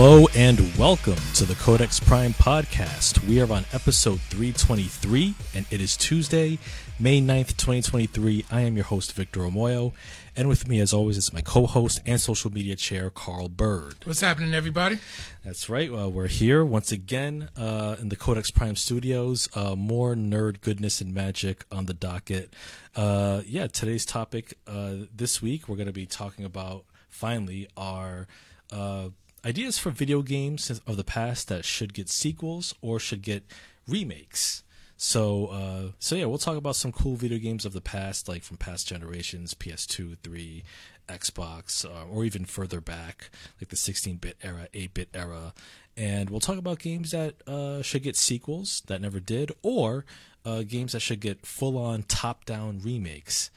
Hello and welcome to the Codex Prime podcast. We are on episode 323 and it is Tuesday, May 9th, 2023. I am your host, Victor Omoayo, and with me, as always, is my co host and social media chair, Carl Byrd. What's happening, everybody? That's right. Well, we're here once again uh, in the Codex Prime studios. Uh, more nerd goodness and magic on the docket. Uh, yeah, today's topic uh, this week, we're going to be talking about finally our uh, ideas for video games of the past that should get sequels or should get remakes. So, uh, so yeah, we'll talk about some cool video games of the past, like from past generations, PS2, 3, Xbox, uh, or even further back, like the 16-bit era, 8-bit era, and we'll talk about games that uh, should get sequels that never did, or uh, games that should get full-on top-down remakes.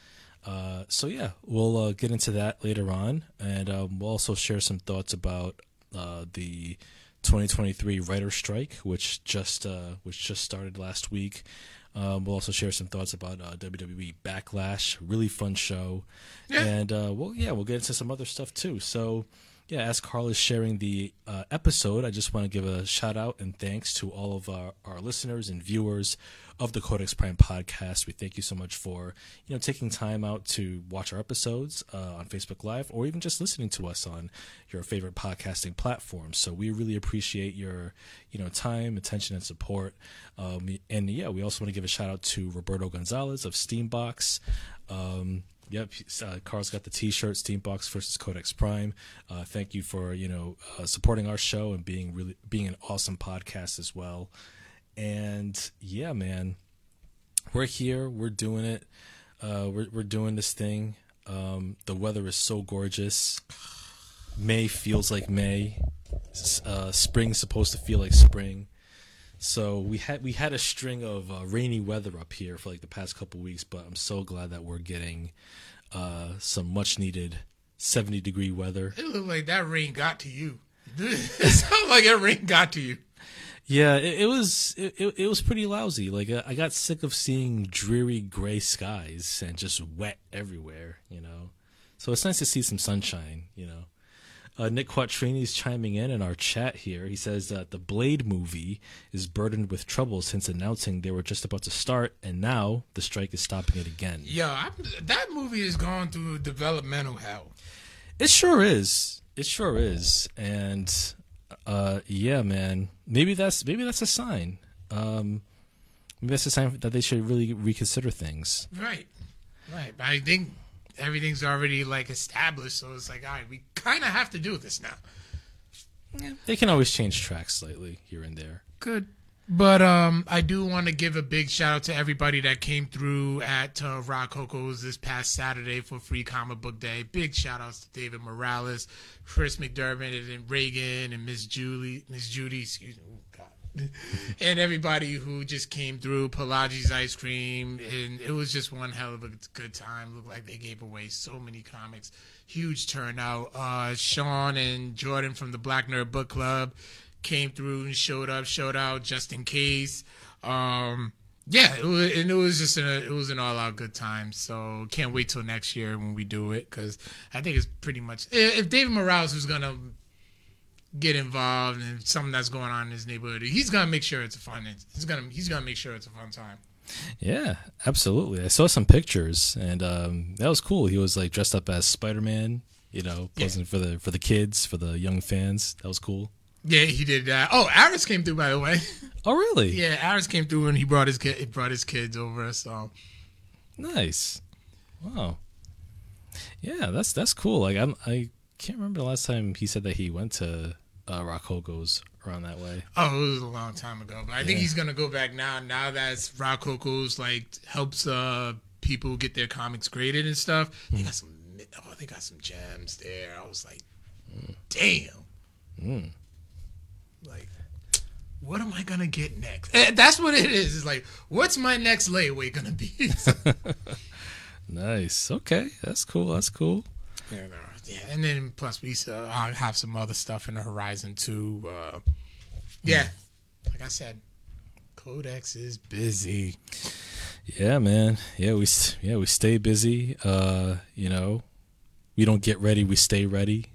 Uh, so yeah, we'll uh, get into that later on, and um, we'll also share some thoughts about uh, the 2023 writer strike, which just uh, which just started last week. Um, we'll also share some thoughts about uh, WWE Backlash, really fun show, yeah. and uh, well, yeah, we'll get into some other stuff too. So, yeah, as Carl is sharing the uh, episode, I just want to give a shout out and thanks to all of our, our listeners and viewers of the Codex Prime podcast. We thank you so much for you know taking time out to watch our episodes uh, on Facebook Live or even just listening to us on your favorite podcasting platforms. So we really appreciate your you know time, attention, and support. Um, and yeah, we also want to give a shout out to Roberto Gonzalez of Steambox. Um, Yep, uh, Carl's got the T-shirt, Steambox versus Codex Prime. Uh, thank you for you know uh, supporting our show and being really being an awesome podcast as well. And yeah, man, we're here. We're doing it. Uh, we're we're doing this thing. Um, the weather is so gorgeous. May feels like May. Uh, spring's supposed to feel like spring. So we had we had a string of uh, rainy weather up here for like the past couple weeks, but I'm so glad that we're getting uh, some much needed 70 degree weather. It looked like that rain got to you. it sounds like that rain got to you. Yeah, it, it was it, it, was pretty lousy. Like uh, I got sick of seeing dreary gray skies and just wet everywhere. You know, so it's nice to see some sunshine. You know. Uh, Nick Quattrini is chiming in in our chat here. He says that the Blade movie is burdened with trouble since announcing they were just about to start, and now the strike is stopping it again. Yeah, that movie is going through developmental hell. It sure is. It sure is, and uh, yeah, man. Maybe that's maybe that's a sign. Um, maybe that's a sign that they should really reconsider things. Right, right. But I think everything's already like established, so it's like, all right, we kind of have to do this now. Yeah, they can always change tracks slightly here and there. Good. But um, I do want to give a big shout out to everybody that came through at uh, Rock Coco's this past Saturday for Free Comic Book Day. Big shout outs to David Morales, Chris McDermott, and Reagan, and Miss Julie, Miss Judy, excuse me, and everybody who just came through. Pelagi's Ice Cream, and it was just one hell of a good time. Looked like they gave away so many comics, huge turnout. Uh, Sean and Jordan from the Black Nerd Book Club came through and showed up, showed out just in case. Um, yeah, it was, and it was just a, it was an all out good time. So can't wait till next year when we do it because I think it's pretty much if David Morales was gonna get involved in something that's going on in his neighborhood, he's gonna make sure it's a fun. He's gonna he's gonna make sure it's a fun time. Yeah, absolutely. I saw some pictures and um, that was cool. He was like dressed up as Spider Man, you know, posing yeah. for the for the kids, for the young fans. That was cool. Yeah, he did that. Oh, Aris came through by the way. Oh, really? yeah, Aris came through and he brought his kid, he brought his kids over. So nice. Wow. Yeah, that's that's cool. Like I'm, I can't remember the last time he said that he went to uh, Rococo's around that way. Oh, it was a long time ago, but I yeah. think he's gonna go back now. Now that Rococo's like helps uh people get their comics graded and stuff. Mm. They hmm. got some. Oh, they got some gems there. I was like, mm. damn. Mm like what am I gonna get next? And eh, that's what it is. It's like, what's my next layaway gonna be? nice. Okay, that's cool. That's cool. Yeah, no, yeah. And then plus we uh, have some other stuff in the horizon too. Uh, yeah, like I said, Codex is busy. Yeah, man. Yeah, we yeah we stay busy. Uh, you know, we don't get ready. We stay ready.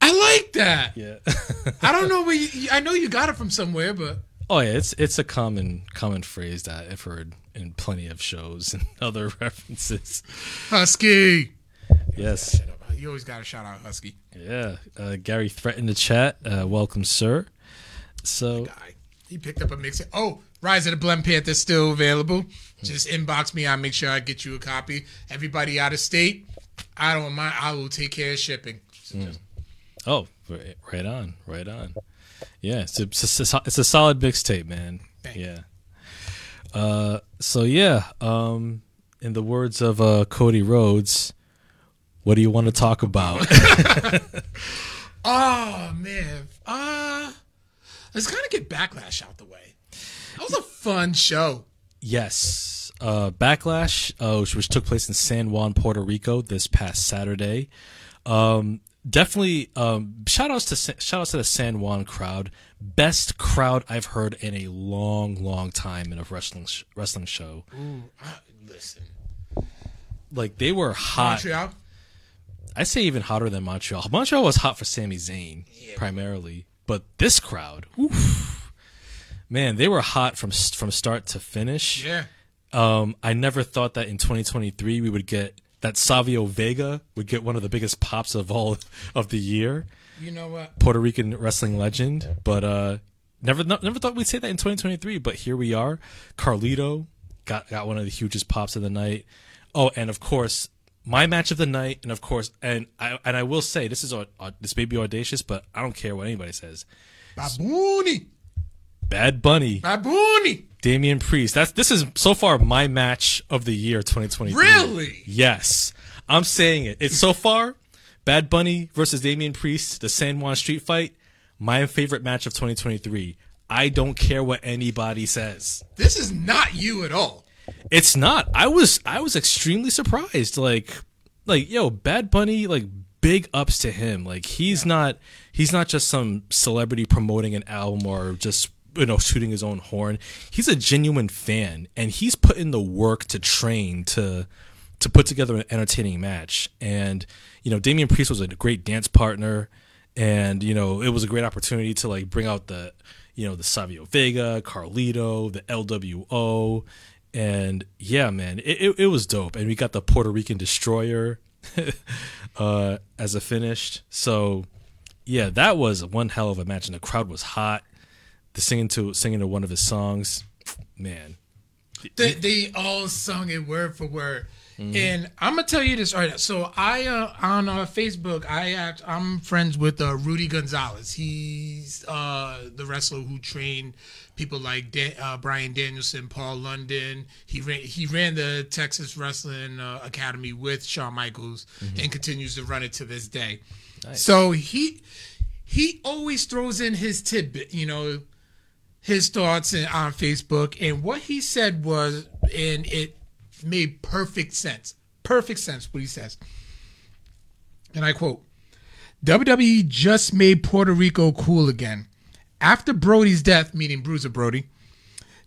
I like that. Yeah. I don't know where you, I know you got it from somewhere, but oh yeah, it's it's a common common phrase that I've heard in plenty of shows and other references. Husky. Yes. You always got to shout out Husky. Yeah. Uh, Gary threatened the chat. Uh, welcome, sir. So Guy. He picked up a mix. Oh, Rise of the Blend Panther still available. Just inbox me. I'll make sure I get you a copy. Everybody out of state, I don't mind. I will take care of shipping. So just- Oh, right, right on, right on. Yeah, it's a, it's a, it's a solid mixtape, man. Thank yeah. Uh, so yeah, um, in the words of uh, Cody Rhodes, what do you want to talk about? Oh man. Uh let's kind of get backlash out the way. That was a fun show. yes, uh, Backlash, uh, which, which took place in San Juan, Puerto Rico, this past Saturday. Um, definitely, um, shout outs to shout outs to the San Juan crowd. Best crowd I've heard in a long, long time in a wrestling sh- wrestling show. Ooh, uh, listen. like they were hot. Montreal. I say even hotter than Montreal. Montreal was hot for Sami Zayn primarily, but this crowd, oof, man, they were hot from from start to finish. Yeah. Um, I never thought that in 2023 we would get that Savio Vega would get one of the biggest pops of all of the year, You know what? Puerto Rican wrestling legend. But uh, never never thought we'd say that in 2023. But here we are. Carlito got got one of the hugest pops of the night. Oh, and of course my match of the night, and of course, and I and I will say this is au- this may be audacious, but I don't care what anybody says. Babooni. Bad Bunny, Babooni. Damian Priest. That's this is so far my match of the year 2023. Really? Yes, I'm saying it. It's so far Bad Bunny versus Damian Priest, the San Juan Street Fight. My favorite match of 2023. I don't care what anybody says. This is not you at all. It's not. I was I was extremely surprised. Like like yo, Bad Bunny like big ups to him. Like he's not he's not just some celebrity promoting an album or just you know shooting his own horn. He's a genuine fan and he's put in the work to train to to put together an entertaining match. And you know, Damian Priest was a great dance partner and you know, it was a great opportunity to like bring out the you know, the Savio Vega, Carlito, the LWO and yeah, man, it, it, it was dope. And we got the Puerto Rican Destroyer uh, as a finished. So yeah, that was one hell of a match, and the crowd was hot. The singing to singing to one of his songs, man. They, they all sung it word for word. And I'm gonna tell you this right. So I uh, on uh, Facebook, I act, I'm friends with uh, Rudy Gonzalez. He's uh, the wrestler who trained people like Dan, uh, Bryan Danielson, Paul London. He ran he ran the Texas Wrestling uh, Academy with Shawn Michaels and continues to run it to this day. So he he always throws in his tidbit, you know, his thoughts in, on Facebook, and what he said was, and it made perfect sense. Perfect sense what he says. And I quote WWE just made Puerto Rico cool again. After Brody's death, meaning Bruiser Brody,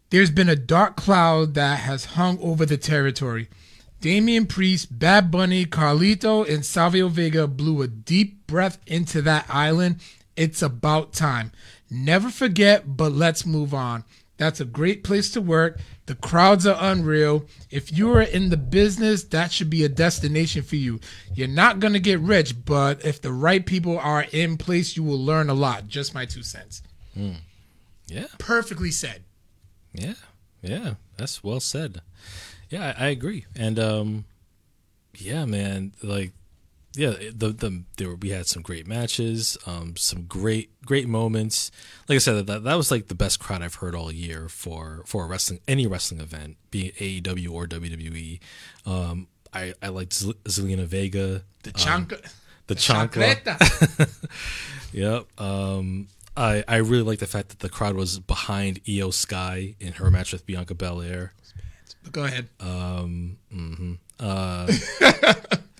there's been a dark cloud that has hung over the territory. Damian Priest, Bad Bunny, Carlito, and Savio Vega blew a deep breath into that island. It's about time. Never forget, but let's move on. That's a great place to work. The crowds are unreal. If you are in the business, that should be a destination for you. You're not going to get rich, but if the right people are in place, you will learn a lot. Just my two cents. Yeah, Perfectly said. yeah, yeah. That's well said. Yeah, I, I agree. And um, yeah, man, like yeah, the the there were, we had some great matches, um, some great great moments. Like I said, that that was like the best crowd I've heard all year for for a wrestling any wrestling event, be it AEW or WWE. Um, I I liked Zel- Zelina Vega, The chanka. the chancla. Yep. Um, I I really like the fact that the crowd was behind Io Sky in her match with Bianca Belair. Go ahead. I, li-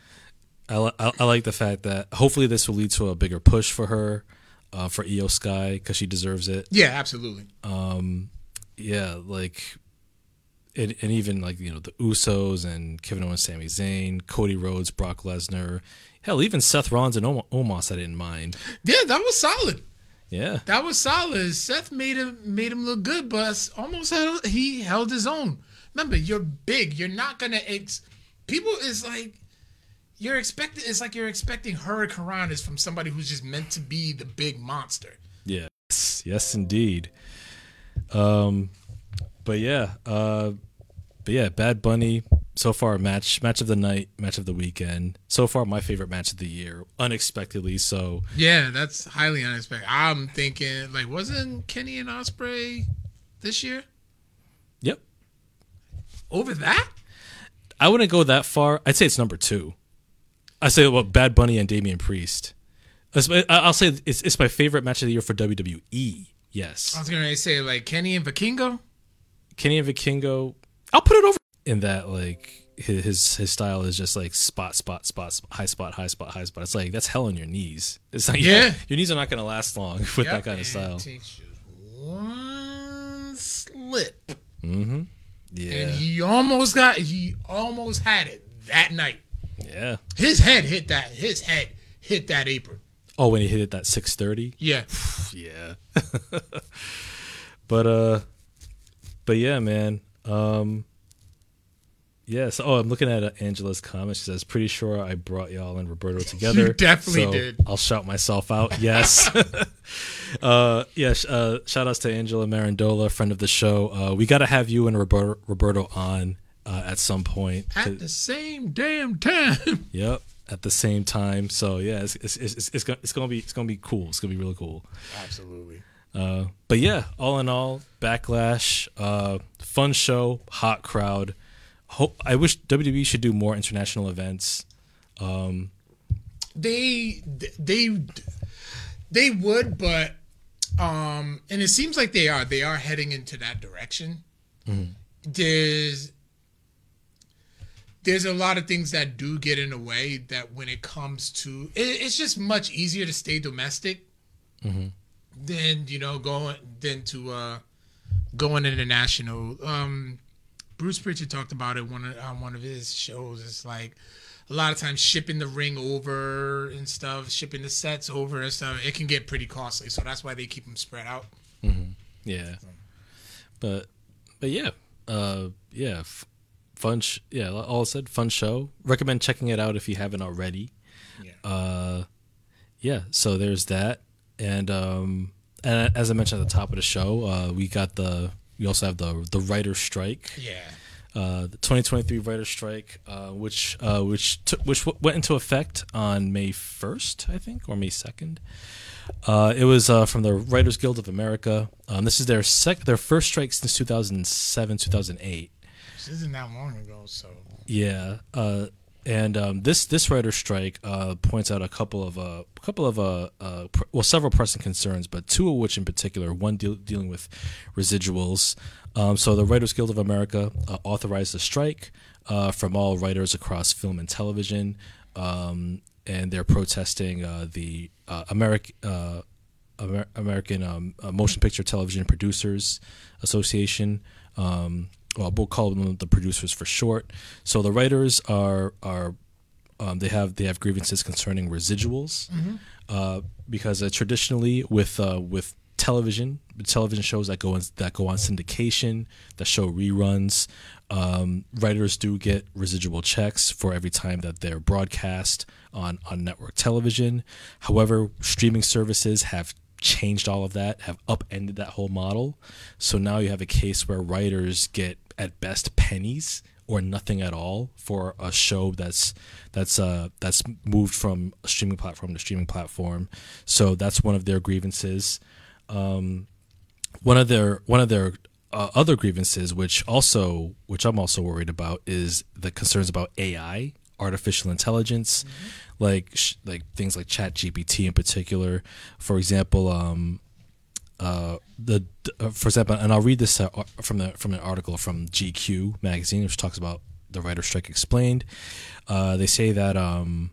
I, I like the fact that hopefully this will lead to a bigger push for her, uh, for Io Sky because she deserves it. yeah, absolutely. Yeah, like and, and even like you know the Usos and Kevin Owens, Sami Zayn, Cody Rhodes, Brock Lesnar, hell, even Seth Rollins and Om- Omos, I didn't mind. Yeah, that was solid. Yeah, That was solid. Seth made him made him look good, but Omos held, he held his own. Remember, you're big. You're not gonna ex. People is like you're expecting. It's like you're expecting hurricanranas from somebody who's just meant to be the big monster. yes, yes, indeed. Um, but yeah, uh, but yeah, Bad Bunny. So far, match match of the night, match of the weekend. So far, my favorite match of the year, unexpectedly so. Yeah, that's highly unexpected. I'm thinking like wasn't Kenny and Ospreay this year Yep, over that? I wouldn't go that far. I'd say it's number two. I say well, Bad Bunny and Damian Priest. I'll say it's it's my favorite match of the year for WWE. Yes, I was gonna say like Kenny and Vikingo. Kenny and Vikingo. I'll put it over in that like his his, style is just like spot spot spot high spot high spot high spot. It's like that's hell on your knees. It's like Yeah. your knees are not gonna last long with that kind of style. and takes just one slip. Mm-hmm. Yeah, and he almost got he almost had it that night. Yeah. His head hit that his head hit that apron. Oh, when he hit it that six thirty. Yeah. yeah but uh but yeah man um yeah so oh i'm looking at uh, angela's comment she says pretty sure i brought y'all and roberto together You definitely So did. i'll shout myself out yes uh yeah sh- uh shout outs to angela marandola friend of the show uh we gotta have you and roberto roberto on uh, at some point At the same damn time. Yep, at the same time. So yeah, it's it's it's, it's, gonna, it's gonna be it's gonna be cool. It's gonna be really cool. Absolutely. Uh, but yeah, all in all, backlash, uh, fun show, hot crowd. Hope I wish WWE should do more international events. They they they would, but um and it seems like they are. They are heading into that direction. There's there's a lot of things that do get in the way that when it comes to it, it's just much easier to stay domestic than you know going than to uh going international. Um bruce Pritchard talked about it one on one of his shows. It's like a lot of times shipping the ring over and stuff shipping the sets over and stuff it can get pretty costly. So that's why they keep them spread out. Yeah, but but yeah, uh, yeah, fun. Sh- yeah, all said, fun show. Recommend checking it out if you haven't already. yeah Uh, yeah, so there's that, and um, and as I mentioned at the top of the show, uh, we got the we also have the the writer strike. yeah uh, the 2023 writer strike, uh, which uh, which took which w- went into effect on May 1st, I think, or May 2nd. Uh, it was uh, from the Writers Guild of America. Um, this is their sec- their first strike since 2007, 2008. This isn't that long ago so Yeah, uh, and um, this this writer strike uh, points out a couple of uh, a couple of uh, uh, pr- well several pressing concerns, but two of which in particular. One deal- dealing with residuals. Um, so the Writers Guild of America uh, authorized a strike uh, from all writers across film and television, um, and they're protesting the American. Amer- American um, Motion Picture Television Producers Association. Um, well, we'll call them the producers for short. So the writers are are um, they have they have grievances concerning residuals uh, because uh, traditionally with uh, with television television shows that go on that go on syndication that show reruns um, writers do get residual checks for every time that they're broadcast on on network television. However streaming services have changed all of that have upended that whole model. So now you have a case where writers get at best pennies or nothing at all for a show that's that's uh that's moved from a streaming platform to streaming platform. So that's one of their grievances. Um one of their one of their uh, other grievances which also which I'm also worried about is the concerns about AI artificial intelligence like sh- like things like chat GPT in particular. For example um uh, the uh, for example, and I'll read this uh, from the from an article from GQ magazine, which talks about the writer strike explained. Uh, they say that um,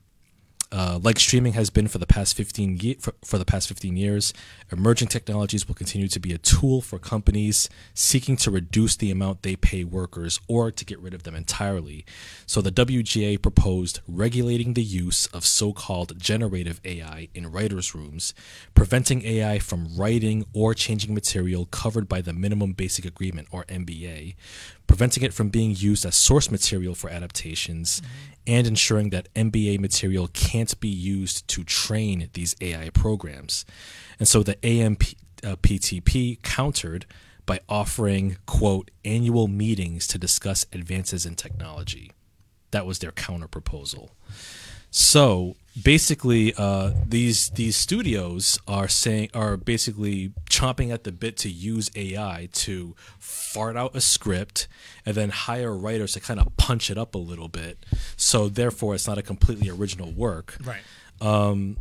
Uh, like streaming has been for the past 15 ye- for, for the past 15 years, emerging technologies will continue to be a tool for companies seeking to reduce the amount they pay workers or to get rid of them entirely. So the WGA proposed regulating the use of so-called generative AI in writers' rooms, preventing AI from writing or changing material covered by the Minimum Basic Agreement or MBA, preventing it from being used as source material for adaptations, and ensuring that MBA material can't be used to train these AI programs. And so the AMPTP uh, countered by offering, quote, annual meetings to discuss advances in technology. That was their counter proposal. So basically, uh, these these studios are saying are basically chomping at the bit to use AI to fart out a script and then hire writers to kind of punch it up a little bit. So therefore, it's not a completely original work. Right. Um,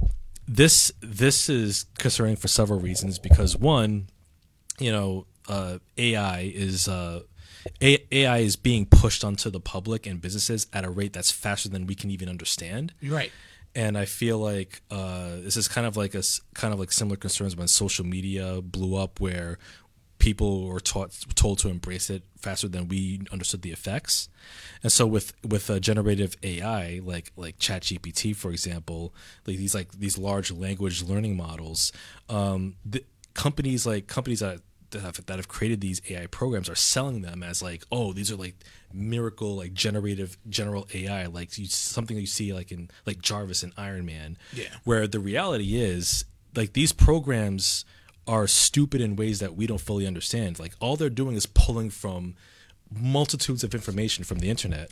this this is concerning for several reasons because one, you know, uh, AI is uh, AI is being pushed onto the public and businesses at a rate that's faster than we can even understand. Right. And I feel like uh, this is kind of like a kind of like similar concerns when social media blew up, where people were taught told to embrace it faster than we understood the effects. And so with with uh, generative AI, like like ChatGPT, for example, like these like these large language learning models, um, the companies like companies that that have, that have created these AI programs are selling them as like, oh, these are like miracle, like generative general AI, like you, something that you see like in like Jarvis and Iron Man. Yeah. Where the reality is, like these programs are stupid in ways that we don't fully understand. Like all they're doing is pulling from multitudes of information from the internet.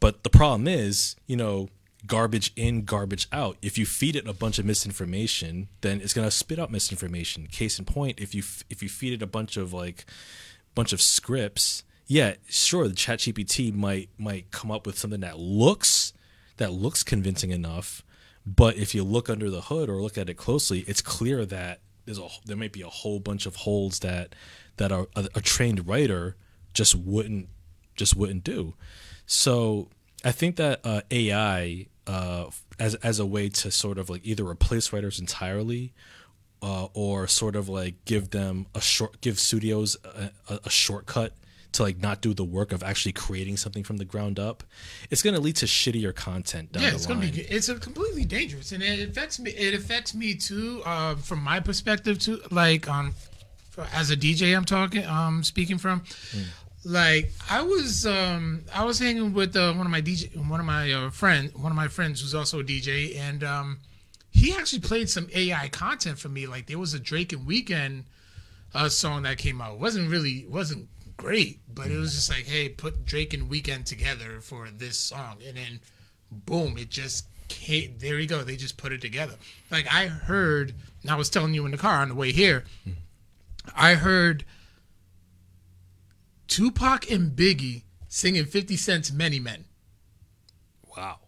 But the problem is, you know, garbage in, garbage out. If you feed it a bunch of misinformation, then it's gonna spit out misinformation. Case in point, if you if you feed it a bunch of like bunch of scripts, yeah, sure, the ChatGPT might might come up with something that looks that looks convincing enough, but if you look under the hood or look at it closely, it's clear that there's a there might be a whole bunch of holes that that a, a trained writer just wouldn't just wouldn't do. So I think that uh, AI uh, as as a way to sort of like either replace writers entirely, uh, or sort of like give them a short give studios a, a, a, shortcut to like not do the work of actually creating something from the ground up. It's going to lead to shittier content. Down yeah, it's gonna be. It's a completely dangerous, and it affects me. It affects me too, uh, from my perspective too. Like on, um, as a DJ, I'm talking, um, speaking from. Mm like I was um I was hanging with uh, one of my DJ one of my uh, friend one of my friends who's also a DJ and um he actually played some AI content for me. Like there was a Drake and Weeknd uh song that came out. It wasn't really wasn't great but it was just like hey put Drake and Weeknd together for this song. And then boom it just came there you go they just put it together. Like I heard I was telling you in the car on the way here I heard Tupac and Biggie singing 50 Cent's Many Men. Wow.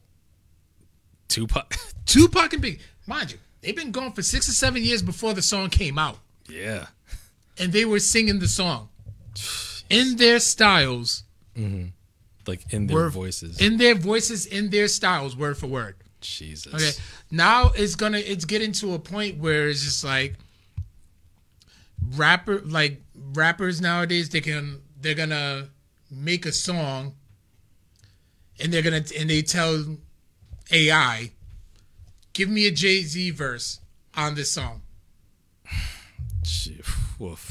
Tupac. Tupac and Biggie. Mind you, they've been gone for six or seven years before the song came out. Yeah. And they were singing the song in their styles. Mm-hmm. Like in their word, voices. In their voices, in their styles, word for word. Jesus. Okay. Now it's gonna it's getting to a point where it's just like rapper like rappers nowadays they can they're gonna make a song and they're gonna and they tell AI, give me a Jay Z verse on this song.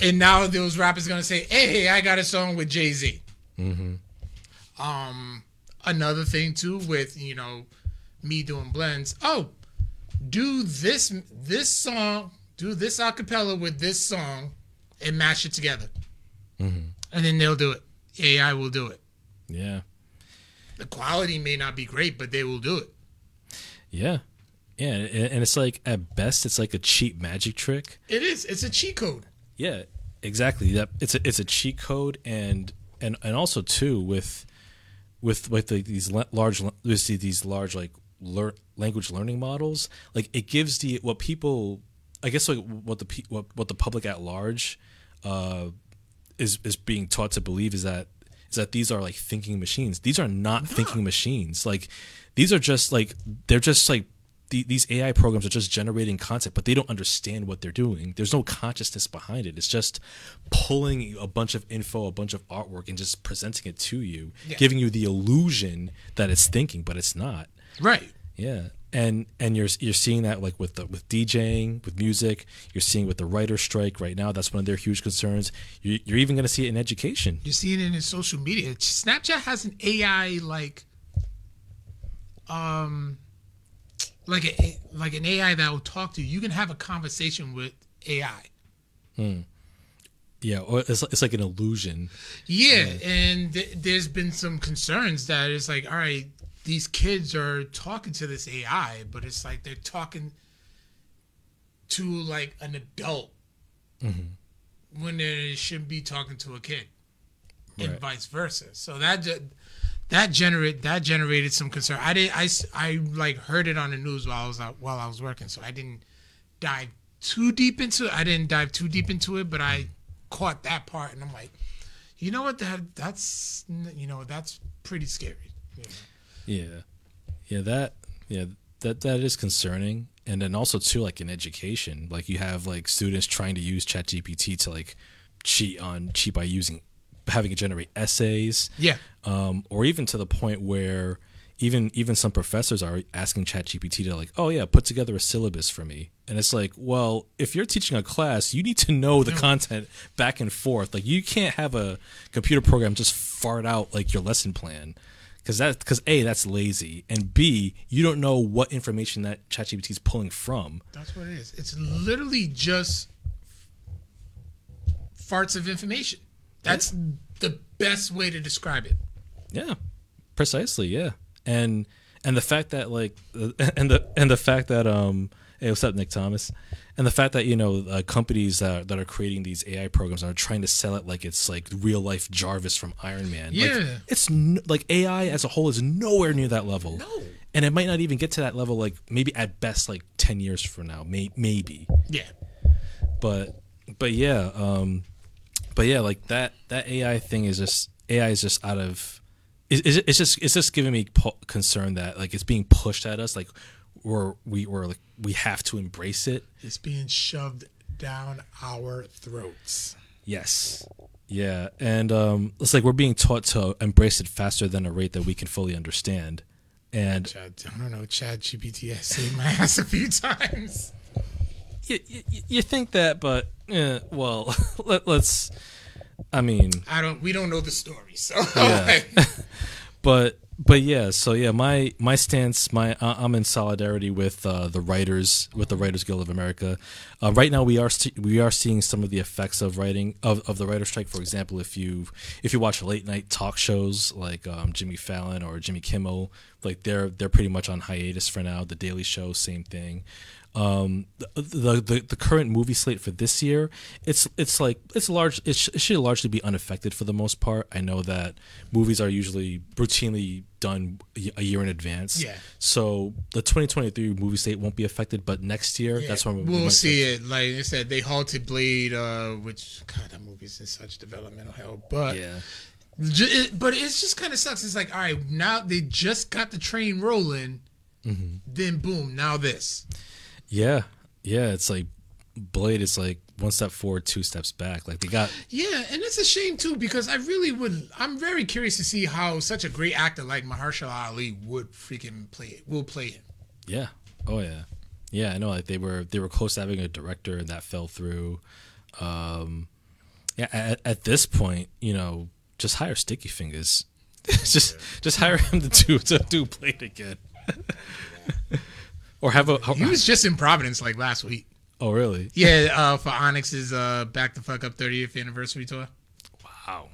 And now those rappers gonna say, "Hey, I got a song with Jay Z." Mm-hmm. Um, another thing too with you know me doing blends. Oh, do this this song, do this acapella with this song, and mash it together. Mm-hmm and then they'll do it. AI will do it. Yeah. The quality may not be great, but they will do it. Yeah. Yeah, and it's like at best it's like a cheap magic trick. It is. It's a cheat code. Yeah, exactly. That it's a it's a cheat code and and and also too with with with the, these large these large like lear, language learning models, like it gives the what people I guess like what the what what the public at large uh is is being taught to believe is that is that these are like thinking machines. These are not no. thinking machines. Like these are just like they're just like the, these AI programs are just generating content, but they don't understand what they're doing. There's no consciousness behind it. It's just pulling a bunch of info, a bunch of artwork, and just presenting it to you, Yeah. giving you the illusion that it's thinking, but it's not. Right. Yeah, and and you're you're seeing that like with the with DJing, with music. You're seeing with the writer strike right now. That's one of their huge concerns. You, you're even going to see it in education. You're seeing it in social media. Snapchat has an AI like, um, like a like an AI that will talk to you. You can have a conversation with AI. Yeah, or it's it's like an illusion. Yeah, and th- there's been some concerns that it's like, all right, these kids are talking to this AI, but it's like they're talking to like an adult mm-hmm. when they shouldn't be talking to a kid, and vice versa. So that that generate that generated some concern. I did I, I like heard it on the news while I was out while I was working, so I didn't dive too deep into it. I didn't dive too deep into it, but I mm-hmm. caught that part, and I'm like, you know what? That that's you know that's pretty scary. you know? Yeah, yeah, that yeah that that is concerning. And then also too, like in education, like you have like students trying to use ChatGPT to like cheat on cheat by using having it generate essays. Yeah. um, or even to the point where even even some professors are asking ChatGPT to like, oh yeah, put together a syllabus for me, and it's like, well, if you're teaching a class, you need to know the content back and forth. Like, you can't have a computer program just fart out like your lesson plan, because that because a that's lazy, and b you don't know what information that ChatGPT is pulling from. That's what it is. It's literally just farts of information. That's the best way to describe it. Yeah, precisely. Yeah, and and the fact that like and the and the fact that um hey what's up Nick Thomas and the fact that you know uh, companies that that are creating these AI programs are trying to sell it like it's like real life Jarvis from Iron Man. Like, Yeah. it's n- like AI as a whole is nowhere near that level. No. And it might not even get to that level, like maybe at best, like ten years from now, may- maybe Yeah. but but yeah um but yeah like that that ai thing is just ai is just out of it- it's, it's just it's just giving me concern that like it's being pushed at us like we're we we're like we have to embrace it It's being shoved down our throats. yes yeah and um it's like we're being taught to embrace it faster than a rate that we can fully understand and Chad, I don't know. ChatGPT has saved my ass a few times. you, you, you think that but eh, well let, let's i mean I don't. We don't know the story, so Yeah. but but yeah so yeah my my stance my i'm in solidarity with uh, the writers with the writers guild of america. Uh, right now we are st- we are seeing some of the effects of writing of, of the writer strike. For example if you if you watch late night talk shows like um, jimmy fallon or jimmy kimmel like they're they're pretty much on hiatus for now. The daily show same thing um the, the the current movie slate for this year it's it's like it's large it, sh- it should largely be unaffected for the most part i know that movies are usually routinely done a year in advance Yeah. so the 2023 movie slate won't be affected but next year that's when we we'll might see it. Like I said, they halted Blade, uh, which God, that movie's in such developmental hell. But yeah it, but it's just kind of sucks. It's like, all right, now they just got the train rolling. Mm-hmm. Then boom, now this. Yeah yeah it's like blade is like one step forward two steps back like they got Yeah, and it's a shame too because I really would. I'm very curious to see how such a great actor like Mahershala Ali would freaking play it. Will play it. Yeah. Oh yeah. Yeah, I know. Like they were they were close to having a director and that fell through. Um, yeah. At, at this point, you know, just hire Sticky Fingaz. just just hire him to do to do Blade again. or have a. He was just in Providence like last week. oh really? Yeah, uh, for Onyx's uh, Back the Fuck Up 30th anniversary tour. Wow.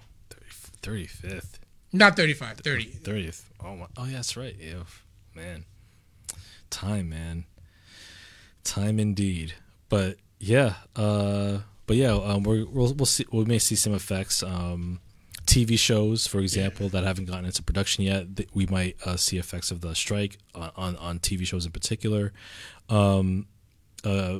30, 35th. Not 35, 30. 30th. Oh my. Oh yeah, that's right. Yeah. Man. Time, man. Time indeed. But yeah, uh but yeah, um we're, we'll we'll see we may see some effects um TV shows, for example, that haven't gotten into production yet, th- we might uh, see effects of the strike on, on, on TV shows in particular. Um, uh,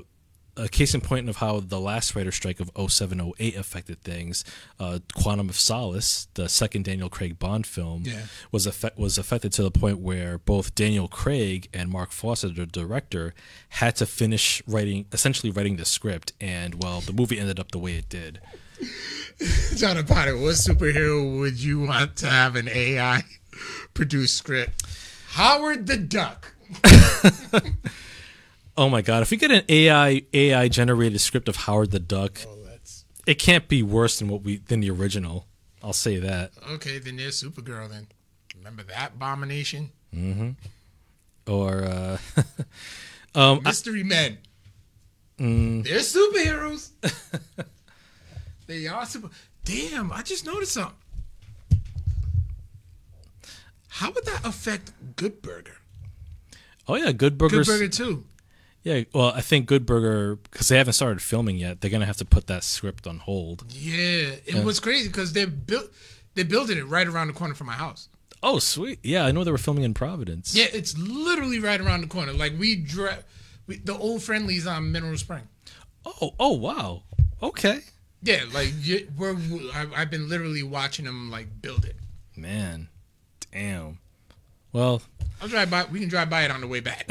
a case in point of how the last writer strike of 0708 affected things. Uh, Quantum of Solace, the second Daniel Craig Bond film, Yeah. was affect, was affected to the point where both Daniel Craig and Marc Forster, the director, had to finish writing, essentially writing the script, and well, the movie ended up the way it did. John Potter, what superhero would you want to have an AI produced script? Howard the Duck. Oh my god! If we get an AI AI generated script of Howard the Duck, Oh, it can't be worse than what we than the original. I'll say that. okay. Then there's Supergirl. Then remember that abomination, Mm-hmm. Or uh, um, I- Mystery Men. They're superheroes. They are super. Damn! I just noticed something. How would that affect Good Burger? oh yeah, Good Burger. Good Burger too. Yeah, well, I think Good Burger because they haven't started filming yet. They're gonna have to put that script on hold. Yeah, it was crazy because they built they're building it right around the corner from my house. Oh sweet, yeah, I know they were filming in Providence. Yeah, it's literally right around the corner. Like we drive, we, the old friendlies on Mineral Spring. Oh oh wow. Okay. Yeah, like we're I- I've been literally watching them like build it. Man, damn. Well, I'll drive by. We can drive by it on the way back.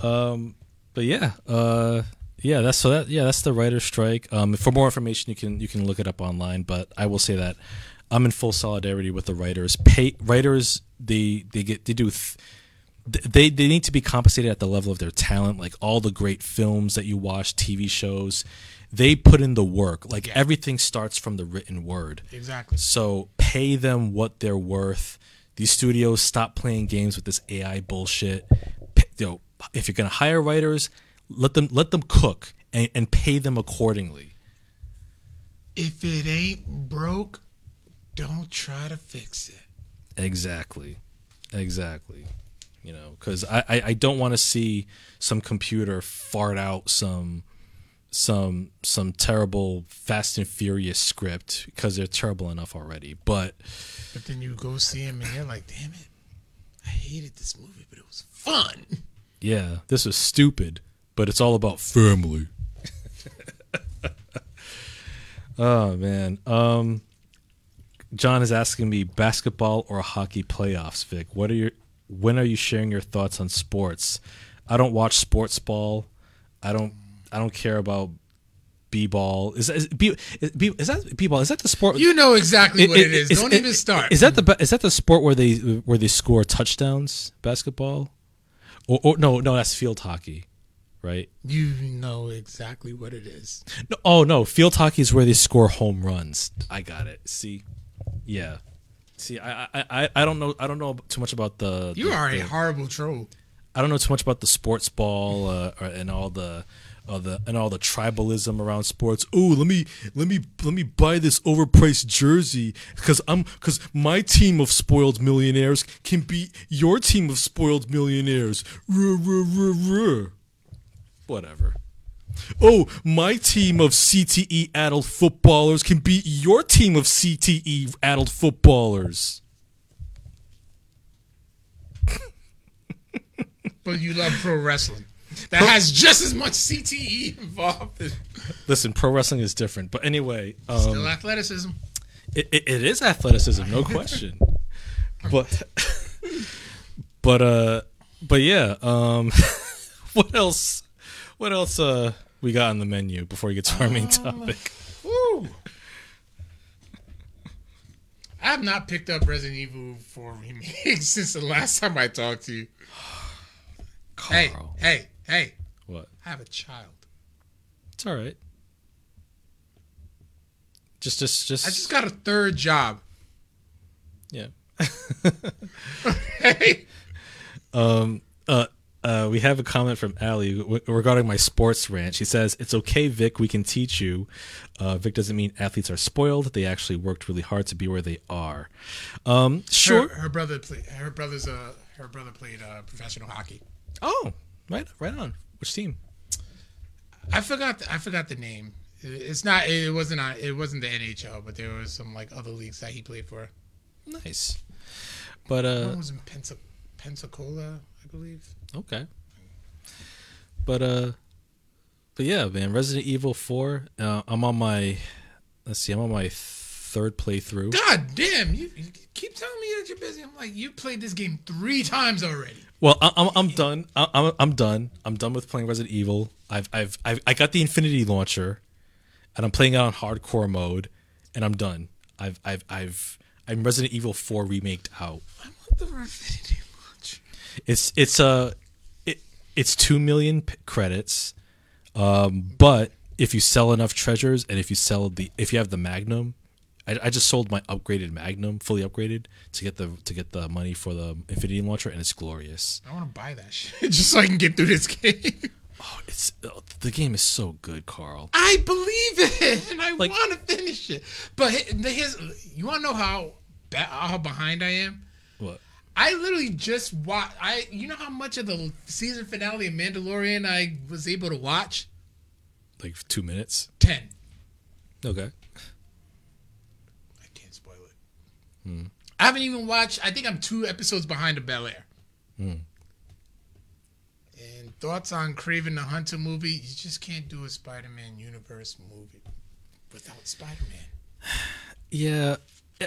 um, but yeah, uh, yeah, that's so that yeah, that's the writer's strike. Um, for more information, you can you can look it up online. But I will say that I'm in full solidarity with the writers. Pay writers they they get they do. Th- they they need to be compensated at the level of their talent. Like all the great films that you watch, TV shows, they put in the work. Like Yeah. everything starts from the written word. exactly. So pay them what they're worth. These studios stop playing games with this AI bullshit. You know, if you're gonna hire writers, let them let them cook and, and pay them accordingly. If it ain't broke, don't try to fix it. Exactly, exactly. You know, because I, I I don't want to see some computer fart out some some some terrible Fast and Furious script because they're terrible enough already. But But then you go see him and you're like, damn it, I hated this movie, but it was fun. Yeah, this was stupid, but it's all about family. oh man. Um John is asking me basketball or hockey playoffs, Vic. What are your when are you sharing your thoughts on sports? I don't watch sports ball. I don't I don't care about b-ball. Is that is, b, is, b, is that b-ball? Is that the sport You know exactly what it is. Don't it- even start. Is that the is that the sport where they where they score touchdowns? Basketball, or, or no, no, that's field hockey, right? you know exactly what it is. No, oh no, field hockey is where they score home runs. I got it. See, yeah. See, I I, I, I don't know I don't know too much about the. You the- are a the- horrible troll. I don't know too much about the sports ball uh, and all the. Uh, the and all the tribalism around sports. Oh, let me let me let me buy this overpriced jersey because I'm because my team of spoiled millionaires can beat your team of spoiled millionaires. Ruh, ruh, ruh, ruh. Whatever. Oh, my team of CTE addled footballers can beat your team of CTE addled footballers. But you love pro wrestling. That has just as much CTE involved. as Listen, pro wrestling is different, but anyway, um, Still athleticism. it, it, it is athleticism, no question. but but uh but yeah, um what else what else uh we got on the menu before we get to our main topic? Woo. I have not picked up Resident Evil 4 remake since the last time I talked to you. Carl. hey, hey! What? I have a child. It's all right. Just just just, I just got a third job. yeah. Hey, Um, uh, uh, we have a comment from Allie w- regarding my sports rant. She says, It's okay, Vic. We can teach you. Uh, Vic doesn't mean athletes are spoiled. They actually worked really hard to be where they are. Um, sure. her, her brother played. Her brother's uh, her brother played uh, professional hockey. Oh, right, right on. Which team? I forgot. The, I forgot the name. It- It's not. It wasn't. On, it wasn't the NHL, but there was some like other leagues that he played for. Nice. But, One uh, was in Pensa- Pensacola, I believe. okay. But, uh, but yeah, man, Resident Evil Four. Uh, I'm on my. Let's see. I'm on my third playthrough. God damn, you, you keep telling me that you're busy. I'm like, you played this game three times already. Well, I, I'm I'm done. I, I'm I'm done. I'm done with playing Resident Evil. I've I've I've I got the Infinity launcher, and I'm playing it on hardcore mode, and I'm done. I've I've I've I'm Resident Evil Four remaked out. I want the Infinity launcher. It's it's a it, it's two million p- credits, um, but if you sell enough treasures and if you sell the if you have the Magnum, I, I just sold my upgraded Magnum, fully upgraded, to get the to get the money for the Infinity launcher, and it's glorious. I want to buy that shit just so I can get through this game. Oh, it's uh, the game is so good, Carl. I believe it, and I Like- want to finish it. But here's you want to know how how behind I am. What? I literally just watched. I you know how much of the season finale of Mandalorian I was able to watch? Like two minutes? Ten. Okay. I can't spoil it. I haven't even watched. I think I'm two episodes behind of Bel Air. And thoughts on Kraven the Hunter movie? You just can't do a Spider-Man universe movie without Spider-Man. Yeah,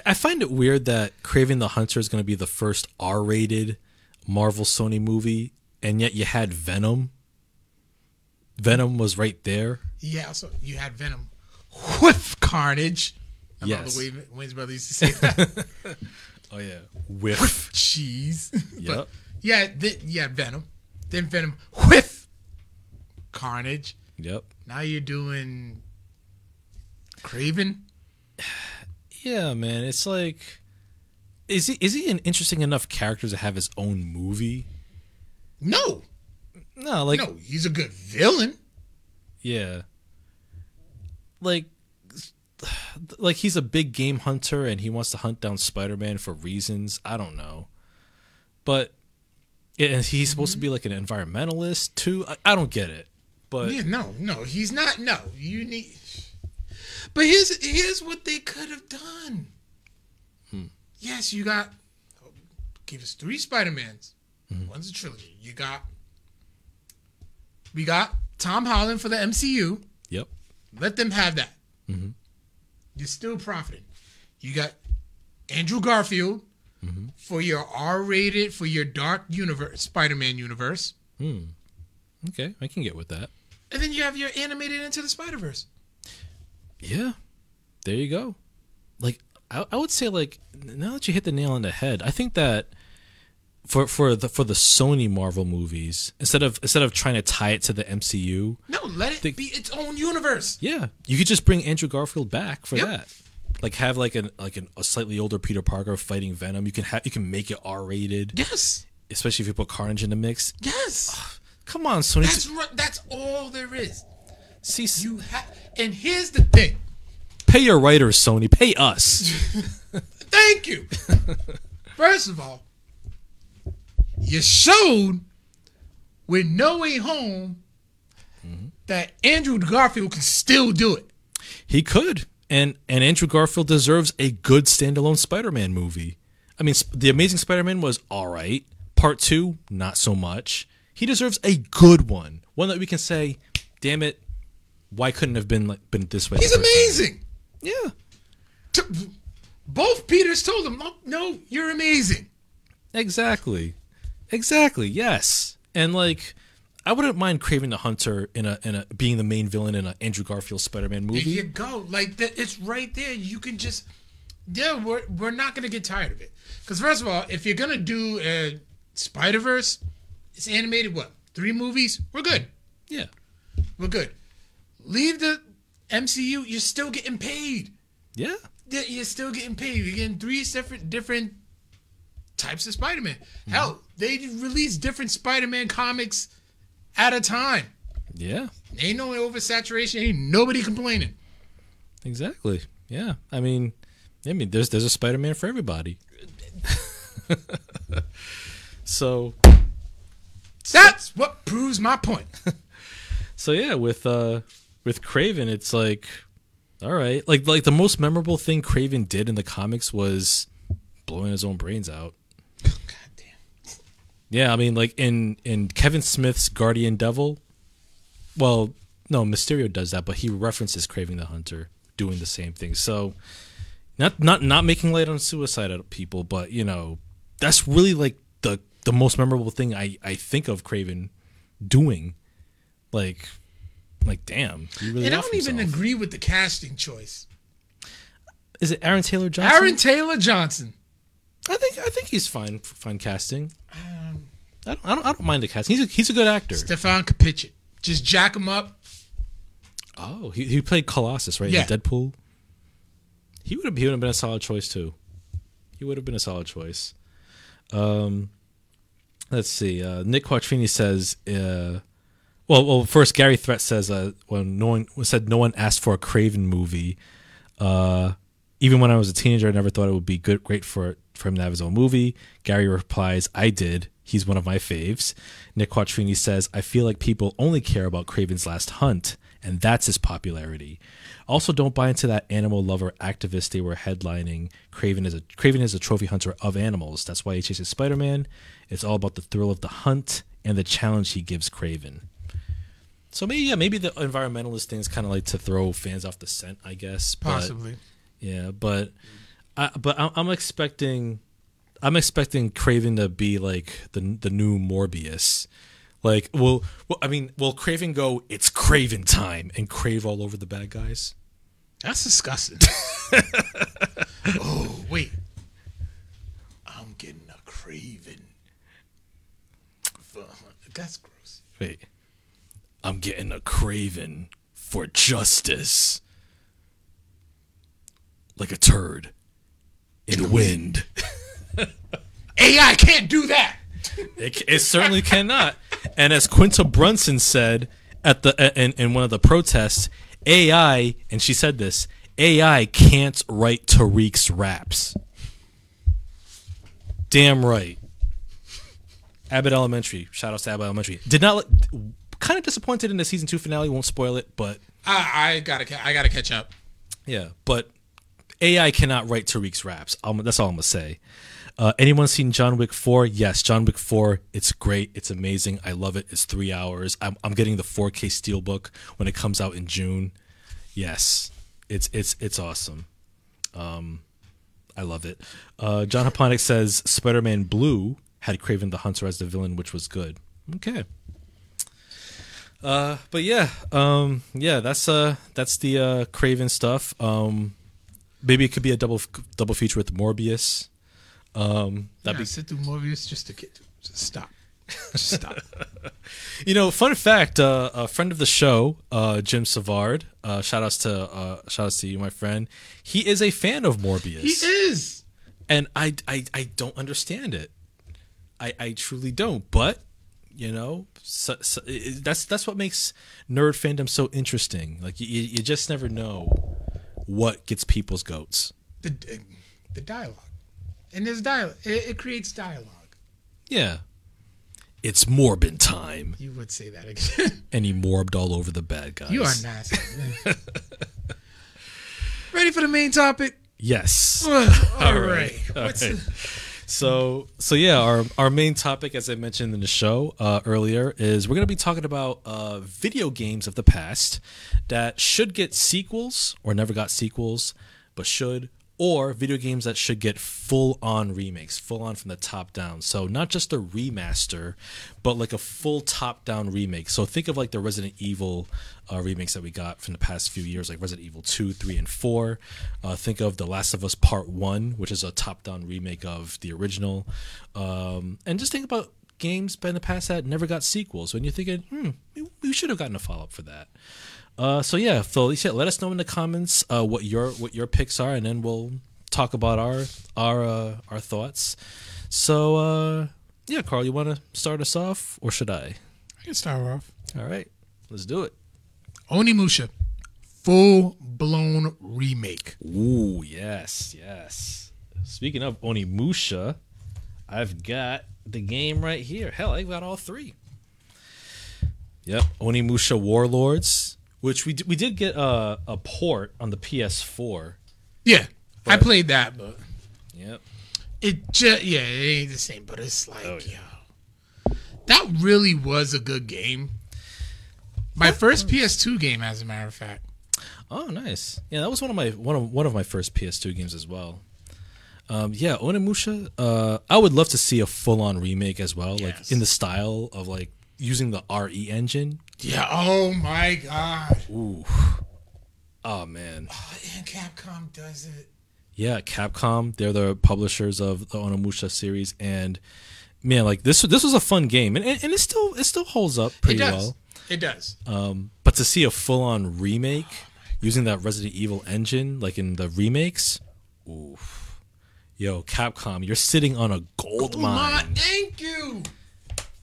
I find it weird that Kraven the Hunter is going to be the first R-rated Marvel Sony movie, and yet you had Venom. Venom was right there. Yeah. so you had Venom with Carnage. I love Yes. the way Wayne's brother used to say that. Oh yeah, whiff. Cheese. Yep. But yeah, th- yeah, Venom. Then Venom whiff Carnage. Yep. Now you're doing Kraven. Yeah, man. It's like, is he is he an interesting enough character to have his own movie? No, No, like no, he's a good villain. Yeah. Like like he's a big game hunter and he wants to hunt down Spider-Man for reasons. I don't know. But and he's supposed to be like an environmentalist too. I, I don't get it. But Yeah, no, no, he's not. No, you need. But here's here's what they could have done. Hmm. Yes, you got. Give us three Spider Mans. Hmm. One's a trilogy. You got. We got Tom Holland for the MCU. yep. Let them have that. Mm-hmm. You're still profiting. You got Andrew Garfield mm-hmm. for your R-rated for your dark universe, Spider-Man universe, hmm. Okay, I can get with that. and then you have your animated Into the Spider-Verse. Yeah. There you go. Like I, I would say like now that you hit the nail on the head, I think that for for the for the Sony Marvel movies, instead of instead of trying to tie it to the MCU, No, let it be its own universe. Yeah, you could just bring Andrew Garfield back for Yep. that. Like have like an like an, a slightly older Peter Parker fighting Venom. You can have you can make it R rated, Yes, especially if you put Carnage in the mix. yes. Come on, Sony. That's right. That's all there is. see, You have, and here's the thing. pay your writers, Sony. Pay us. Thank you. First of all, you showed with No Way Home that Andrew Garfield can still do it. he could, and and Andrew Garfield deserves a good standalone Spider-Man movie. I mean, the Amazing Spider-Man was all right. Part two, not so much. He deserves a good one, one that we can say, "Damn it, why couldn't it have been like been this way?" He's first time?" amazing. Yeah. T- Both Peters told him, "No, no, you're amazing." Exactly. Exactly. Yes. And like I wouldn't mind craving the Hunter in a in a being the main villain in a Andrew Garfield Spider-Man movie. There you go. Like that, it's right there. You can just, yeah, we're we're not gonna get tired of it. Because first of all, if you're gonna do a Spider Verse, it's animated. What three movies? We're good. Yeah. We're good. Leave the MCU. You're still getting paid. Yeah. Yeah, You're still getting paid. You're getting three different different types of Spider-Man. Hell, they release different Spider-Man comics at a time. Yeah. Ain't no oversaturation. Ain't nobody complaining. Exactly. Yeah. I mean I mean there's there's a Spider-Man for everybody. so That's what proves my point. so yeah, with uh with Kraven it's like all right. Like like the most memorable thing Kraven did in the comics was blowing his own brains out. Yeah, I mean, like in in Kevin Smith's Guardian Devil. Well, no, Mysterio does that, but he references Kraven the Hunter doing the same thing. So, not not not making light on suicide of people, but you know, that's really like the the most memorable thing I I think of Kraven doing. Like, like damn, really And I don't even agree with the casting choice. Is it Aaron Taylor Johnson? Aaron Taylor Johnson. I think I think he's fine fine casting. Um, I don't, I don't I don't mind the casting. He's a, he's a good actor. Stefan Kapičić. Just jack him up. Oh, he he played Colossus right Yeah. in Deadpool. He would have he would have been a solid choice too. He would have been a solid choice. Um, let's see. Uh, Nick Quattrini says, uh, well, well, first Gary Threat says, uh, when no one said no one asked for a Kraven movie. Uh, even when I was a teenager, I never thought it would be good, great for for him to have his own movie. Gary replies, "I did. He's one of my faves." Nick Quattrini says, "I feel like people only care about Kraven's Last Hunt, and that's his popularity. Also, don't buy into that animal lover activist they were headlining. Kraven is a Kraven is a trophy hunter of animals. That's why he chases Spider Man. It's all about the thrill of the hunt and the challenge he gives Kraven." So maybe yeah, maybe the environmentalist thing is kind of like to throw fans off the scent, I guess. Possibly. Yeah, but I, but I'm, expecting I'm expecting Kraven to be like the the new Morbius. Like, will well, I mean, will Kraven go? It's Kraven time and crave all over the bad guys. That's disgusting. oh, wait. I'm getting a craving. for- That's gross. Wait, I'm getting a Craven for justice, like a turd in the wind. AI can't do that. It, it certainly cannot. And as Quinta Brunson said at the in, in one of the protests, AI, and she said this, AI can't write Tariq's raps. Damn right. Abbott Elementary. Shout out to Abbott Elementary. Did not kind of disappointed in the season two finale. Won't spoil it, but I, I gotta, I gotta catch up. yeah, but AI cannot write Tariq's raps. Um, that's all I'm gonna say. Uh, anyone seen John Wick four? Yes, John Wick four. It's great. It's amazing. I love it. It's three hours. I'm, I'm getting the 4K steelbook when it comes out in June. Yes, it's it's it's awesome. Um, I love it. Uh, John Haponic says Spider-Man Blue had Kraven the Hunter as the villain, which was good. Okay. Uh, but yeah, um, yeah, that's uh, that's the uh, Kraven stuff. Um, maybe it could be a double double feature with Morbius. Um, that'd Yeah, be sit through Morbius just to get. Just stop. Just stop. You know, fun fact: uh, a friend of the show, uh, Jim Savard. Uh, shout outs to uh, shout outs to you, my friend. He is a fan of Morbius, he is. and I, I I don't understand it. I I truly don't. But you know, so, so, it- that's that's what makes nerd fandom so interesting. Like you, you just never know what gets people's goats. The uh, the dialogue, and there's dialogue. It, it creates dialogue. Yeah, it's Morbin time, You would say that again. and he morbed all over the bad guys. you are nasty. Ready for the main topic? Yes. All right. All What's right. So so yeah, our our main topic, as I mentioned in the show uh, earlier, is we're to be talking about uh, video games of the past that should get sequels or never got sequels, but should, or video games that should get full on remakes, full on from the top down. So not just a remaster, but like a full top down remake. So think of like the Resident Evil uh, remakes that we got from the past few years, like Resident Evil 2, 3, and 4. Uh, think of The Last of Us Part 1, which is a top down remake of the original. Um, and just think about games in the past that never got sequels. When you're thinking, hmm, we- should have gotten a follow up for that. Uh, so yeah, yeah, let us know in the comments uh, what your what your picks are, and then we'll talk about our our uh, our thoughts. So uh, yeah, Carl, you want to start us off, or should I? I can start off. All right, let's do it. Onimusha, full blown remake. Ooh, yes, yes. Speaking of Onimusha, I've got the game right here. Hell, I've got all three. Yep, Onimusha Warlords, which we we did get a, a port on the PS4. Yeah, I played that, but Yep. it just yeah, it ain't the same. But it's like Oh, yeah. yo, that really was a good game. My first PS2 game, as a matter of fact. Oh, nice. Yeah, that was one of my one of one of my first PS2 games as well. Um, yeah, Onimusha. Uh, I would love to see a full on remake as well, like in the style of like using the RE engine. Yeah. Oh my god. Ooh. Oh man. Oh, and Capcom does it. Yeah, Capcom. They're the publishers of the Onimusha series, and man, like this this was a fun game, and and, and it still it still holds up It pretty does. well. It does. Um, but to see a full on remake using that Resident Evil engine, like in the remakes, oof. Yo, Capcom, you're sitting on a gold Oh my, mine. thank you.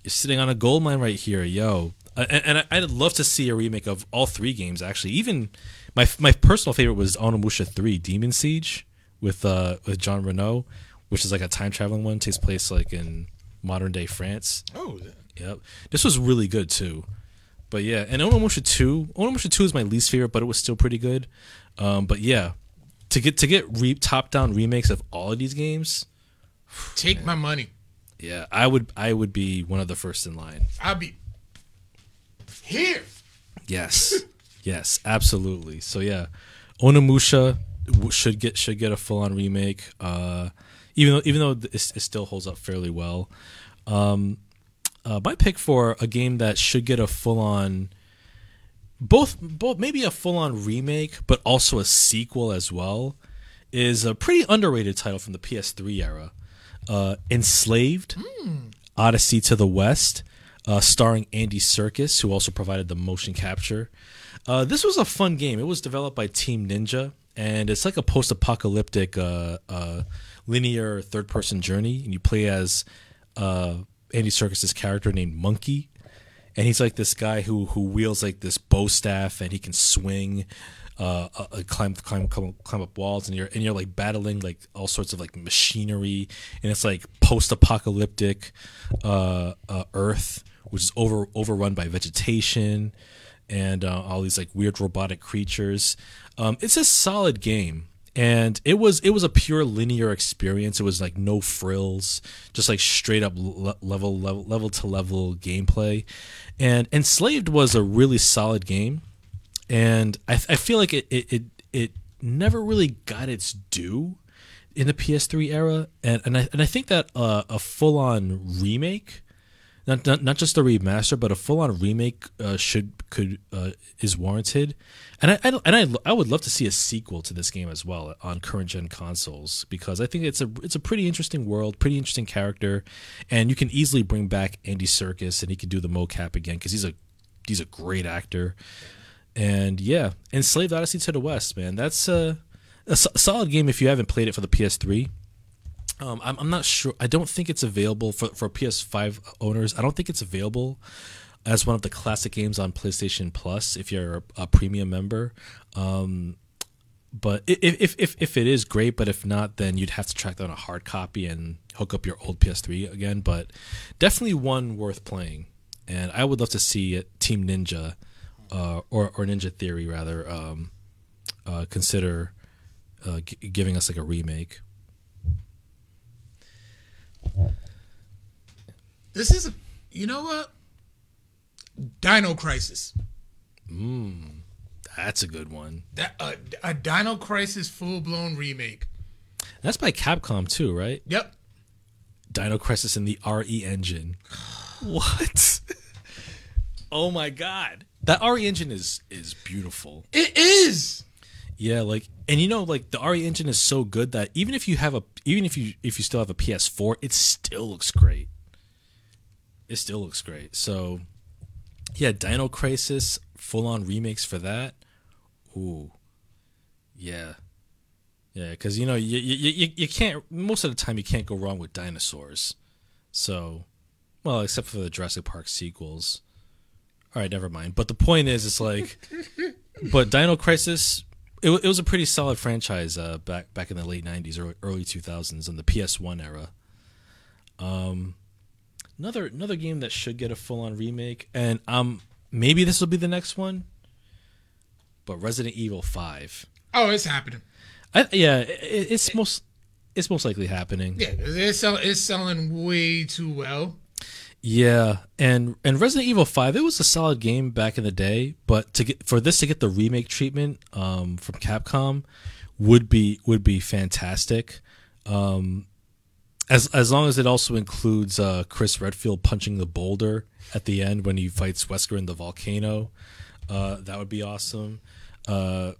You're sitting on a gold mine right here, yo. Uh, and, and I- I'd love to see a remake of all three games. Actually, even my my personal favorite was Onimusha Three: Demon Siege with uh with John Reno, which is like a time traveling one. Takes place like in modern day France. Oh, Yep. This was really good too. But yeah, and Onimusha 2, Onimusha 2 is my least favorite, but it was still pretty good. Um, but yeah, to get to get re- top down remakes of all of these games, take my money. yeah, I would I would be one of the first in line. I'll be here. Yes. yes, absolutely. So yeah, Onimusha should get should get a full on remake. Uh, even though even though it, it still holds up fairly well. Um, uh, my pick for a game that should get a full on both both maybe a full on remake, but also a sequel as well, is a pretty underrated title from the PS3 era. Uh, Enslaved, Odyssey to the West, uh, starring Andy Serkis, who also provided the motion capture. Uh, this was a fun game. It was developed by Team Ninja, and it's like a post-apocalyptic uh, uh, linear third-person journey, and you play as uh, Andy Serkis's character named Monkey, and he's like this guy who who wields like this bow staff, and he can swing, uh, uh, uh, climb climb climb climb up walls, and you're and you're like battling like all sorts of like machinery, and it's like post-apocalyptic uh, uh, Earth, which is over overrun by vegetation and uh, all these like weird robotic creatures. Um, it's a solid game, and it was it was a pure linear experience. It was like no frills, just like straight up le- level level level to level gameplay. And Enslaved was a really solid game, and I, I feel like it, it it it never really got its due in the PS3 era, and and I and I think that uh, a full on remake not, not not just a remaster, but a full on remake uh, should could uh, is warranted, and I, I and I I would love to see a sequel to this game as well on current gen consoles because I think it's a it's a pretty interesting world, pretty interesting character, and you can easily bring back Andy Serkis and he could do the mocap again because he's a he's a great actor, and yeah, Enslaved Odyssey to the West, man, that's a, a solid game if you haven't played it for the PS3. Um, I'm, I'm not sure. I don't think it's available for, for PS5 owners. I don't think it's available as one of the classic games on PlayStation Plus if you're a, premium member. Um, but if, if if it is great, but if not, then you'd have to track down a hard copy and hook up your old PS3 again. But definitely one worth playing, and I would love to see Team Ninja, uh, or or Ninja Theory rather, um, uh, consider uh, g- giving us like a remake. This is, a, you know what? Dino Crisis. Mmm. That's a good one. That uh, a Dino Crisis full blown remake. That's by Capcom too, right? Yep. Dino Crisis in the RE engine. What? oh my god. That RE engine is is beautiful. It is. Yeah, like and you know like the RE engine is so good that even if you have a even if you if you still have a PS4, it still looks great. It still looks great. So yeah, Dino Crisis full on remakes for that. Ooh. Yeah. Yeah, cuz you know you, you you you can't most of the time you can't go wrong with dinosaurs. So well, except for the Jurassic Park sequels. All right, never mind. But the point is it's like but Dino Crisis, it, it was a pretty solid franchise uh, back back in the late '90s or early 2000s in the PS1 era. Um, another another game that should get a full on remake, and um, maybe this will be the next one. But Resident Evil Five. Oh, it's happening. I, yeah, it, it's most it's most likely happening. Yeah, it's sell, it's selling way too well. Yeah, and and Resident Evil Five, it was a solid game back in the day, but to get for this to get the remake treatment um, from Capcom would be would be fantastic. Um, as as long as it also includes uh, Chris Redfield punching the boulder at the end when he fights Wesker in the volcano, uh, that would be awesome. Uh,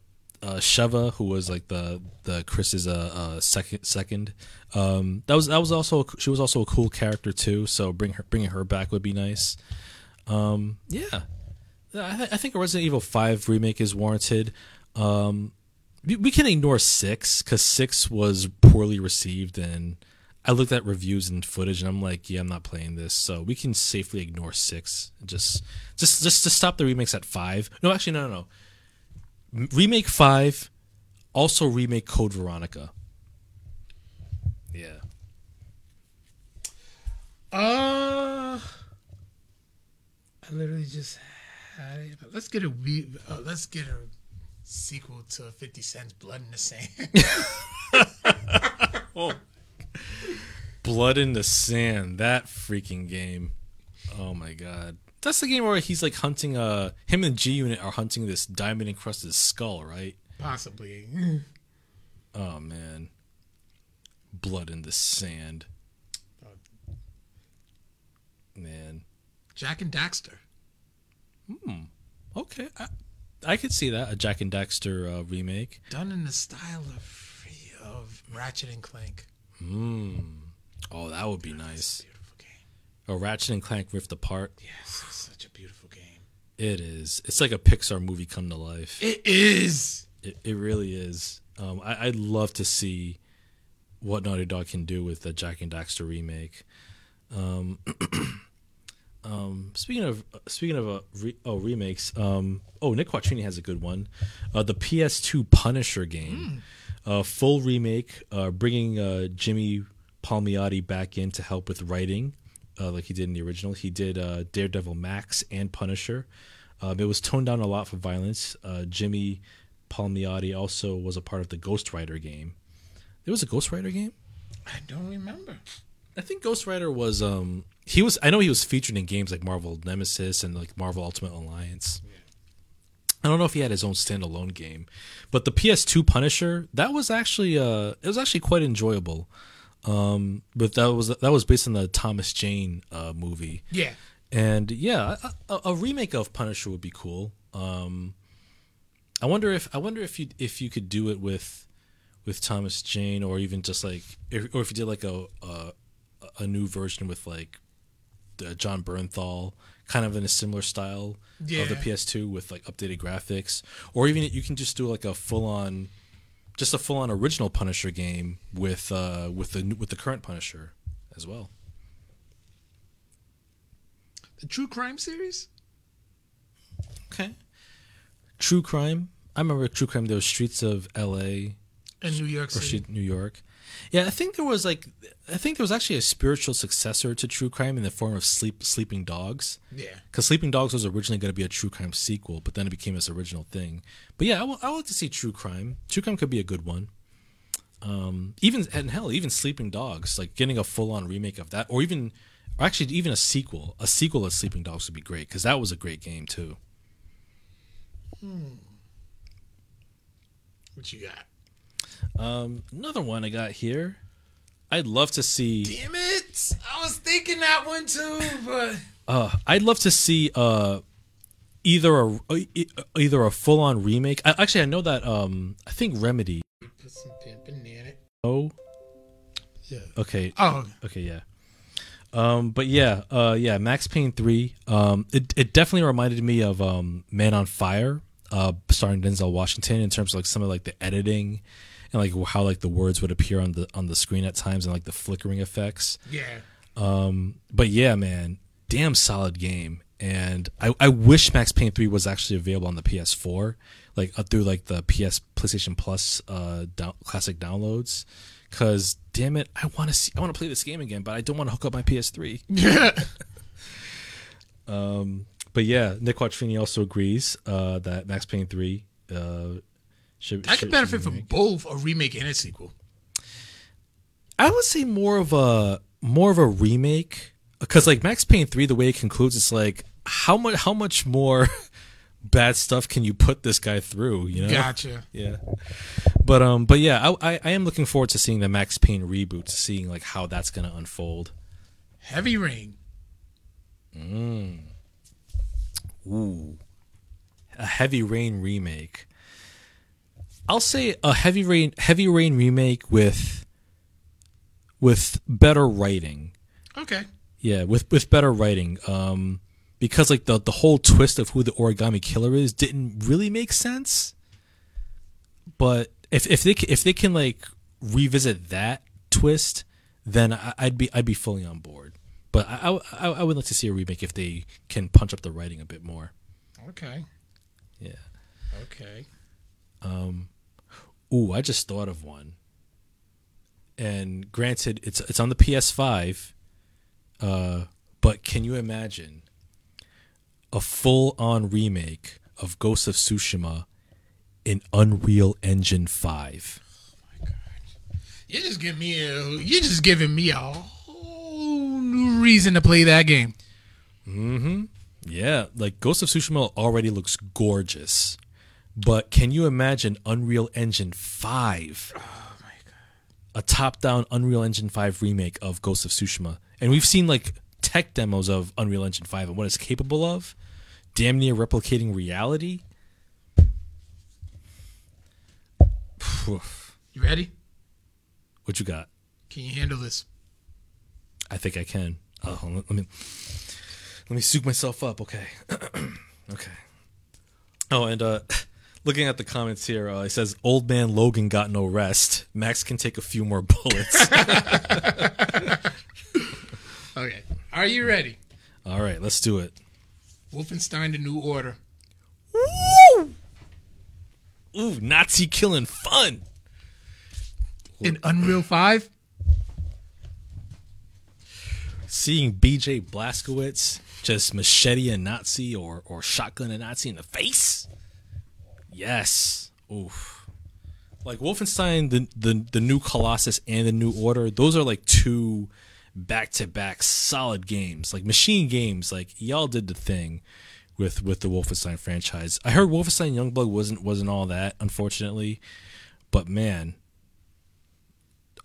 uh, Sheva, who was like the the Chris's uh, uh, second second, um, that was that was also she was also a cool character too. So bring her bringing her back would be nice. Um, yeah, I, th- I think a Resident Evil Five remake is warranted. Um, we, can ignore six because six was poorly received, and I looked at reviews and footage, and I'm like, yeah, I'm not playing this. So we can safely ignore six. Just just just to stop the remakes at five. No, actually, no, no, no remake five, also remake Code Veronica. Yeah. Uh, I literally just had it. But let's get a re- uh, let's get a sequel to Fifty Cent's Blood in the Sand. oh. Blood in the Sand, that freaking game. Oh my god. That's the game where he's like hunting. Uh, him and G Unit are hunting this diamond encrusted skull, right? Possibly. oh man, blood in the sand. Man, Jak and Daxter. Hmm. Okay, I, I could see that a Jak and Daxter uh, remake done in the style of of Ratchet and Clank. Hmm. Oh, that would be nice. A Ratchet and Clank Rift Apart. Yes, it's such a beautiful game. It is. It's like a Pixar movie come to life. It is. It, it really is. Um, I, would love to see what Naughty Dog can do with the Jak and Daxter remake. Um, um, speaking of speaking of uh, re, oh remakes, um, oh Nick Quattrini has a good one. Uh, the PS2 Punisher game, mm. uh, full remake, uh, bringing uh, Jimmy Palmiotti back in to help with writing uh, like he did in the original. He did uh, Daredevil Max and Punisher. Um, it was toned down a lot for violence. Uh, Jimmy Palmiotti also was a part of the Ghost Rider game. There was a Ghost Rider game. I don't remember. I think Ghost Rider was um he was I know he was featured in games like Marvel Nemesis and like Marvel Ultimate Alliance. Yeah. I don't know if he had his own standalone game, but the PS2 Punisher that was actually uh it was actually quite enjoyable. Um, but that was that was based on the Thomas Jane uh, movie. Yeah, and yeah, a, a, remake of Punisher would be cool. Um, I wonder if I wonder if you if you could do it with with Thomas Jane, or even just like, if, or if you did like a a, a new version with like Jon Bernthal, kind of in a similar style yeah. of the PS2 with like updated graphics, or even you can just do like a full on just a full on original Punisher game with uh, with the with the current Punisher as well. The true crime series. Okay. True crime. I remember true crime. Those streets of L.A. and New York City, New York. Yeah, I think there was like I think there was actually a spiritual successor to True Crime in the form of Sleep Sleeping Dogs. Yeah, because Sleeping Dogs was originally going to be a True Crime sequel, but then it became this original thing. But yeah, I would like to see True Crime. True Crime could be a good one. Um, even and hell, even Sleeping Dogs, like getting a full on remake of that, or even, or actually even a sequel, a sequel of Sleeping Dogs would be great because that was a great game too. Hmm. What you got? Um, another one I got here. I'd love to see. Damn it! I was thinking that one too, but. Uh, I'd love to see uh, either a uh, either a full on remake. I, actually, I know that um, I think Remedy. Put some pimping in it. Oh. Yeah. Okay. Oh. Okay. Yeah. Um, but yeah, uh, yeah, Max Payne three. Um, it it definitely reminded me of um, Man on Fire, uh, starring Denzel Washington in terms of like some of like the editing and like how like the words would appear on the on the screen at times and like the flickering effects. Yeah. Um, but yeah, man, damn solid game. And I, I wish Max Payne 3 was actually available on the PS4, like through like the PS PlayStation Plus uh down, classic downloads. Cause damn it, I want to see, I want to play this game again, but I don't want to hook up my PS3. Yeah. um, but yeah, Nick Quattrini also agrees uh, that Max Payne 3 uh, should, I could benefit from both a remake and a sequel. I would say more of a more of a remake. because like Max Payne three, the way it concludes, it's like how much how much more bad stuff can you put this guy through? You know, Gotcha. yeah. But um, but yeah, I, I I am looking forward to seeing the Max Payne reboot, to seeing like how that's gonna unfold. Heavy Rain. Mmm. Ooh, a Heavy Rain remake. I'll say a Heavy Rain Heavy Rain remake with with better writing. Okay. Yeah, with with better writing. Um, because like the the whole twist of who the origami killer is didn't really make sense. But if if they if they can like revisit that twist, then I, I'd be I'd be fully on board. But I, I I would like to see a remake if they can punch up the writing a bit more. Okay. Yeah. Okay. Ooh, I just thought of one. And granted, it's it's on the PS5. Uh, but can you imagine a full-on remake of Ghost of Tsushima in Unreal Engine 5? You're just giving me a. You're just giving me a whole new reason to play that game. Mm-hmm. Yeah, like Ghost of Tsushima already looks gorgeous. But can you imagine Unreal Engine 5? Oh my god. a top-down Unreal Engine 5 remake of Ghost of Tsushima. And we've seen like tech demos of Unreal Engine 5 and what it's capable of, damn near replicating reality. You ready? what you got? Can you handle this? I think I can. Oh, let me let me soak myself up. Okay, okay. Oh, and uh, looking at the comments here, uh, it says old man Logan got no rest. Max can take a few more bullets. Okay. Are you ready? All right, let's do it. Wolfenstein: The New Order. Woo! Ooh, Nazi killing fun. In Unreal Five. Seeing BJ Blazkowicz just machete a Nazi or or shotgun a Nazi in the face. Yes. Oof. Like Wolfenstein, the the the new Colossus and the New Order, those are like two back to back solid games. Like MachineGames. Like y'all did the thing with with the Wolfenstein franchise. I heard Wolfenstein Youngblood wasn't wasn't all that, unfortunately. But man,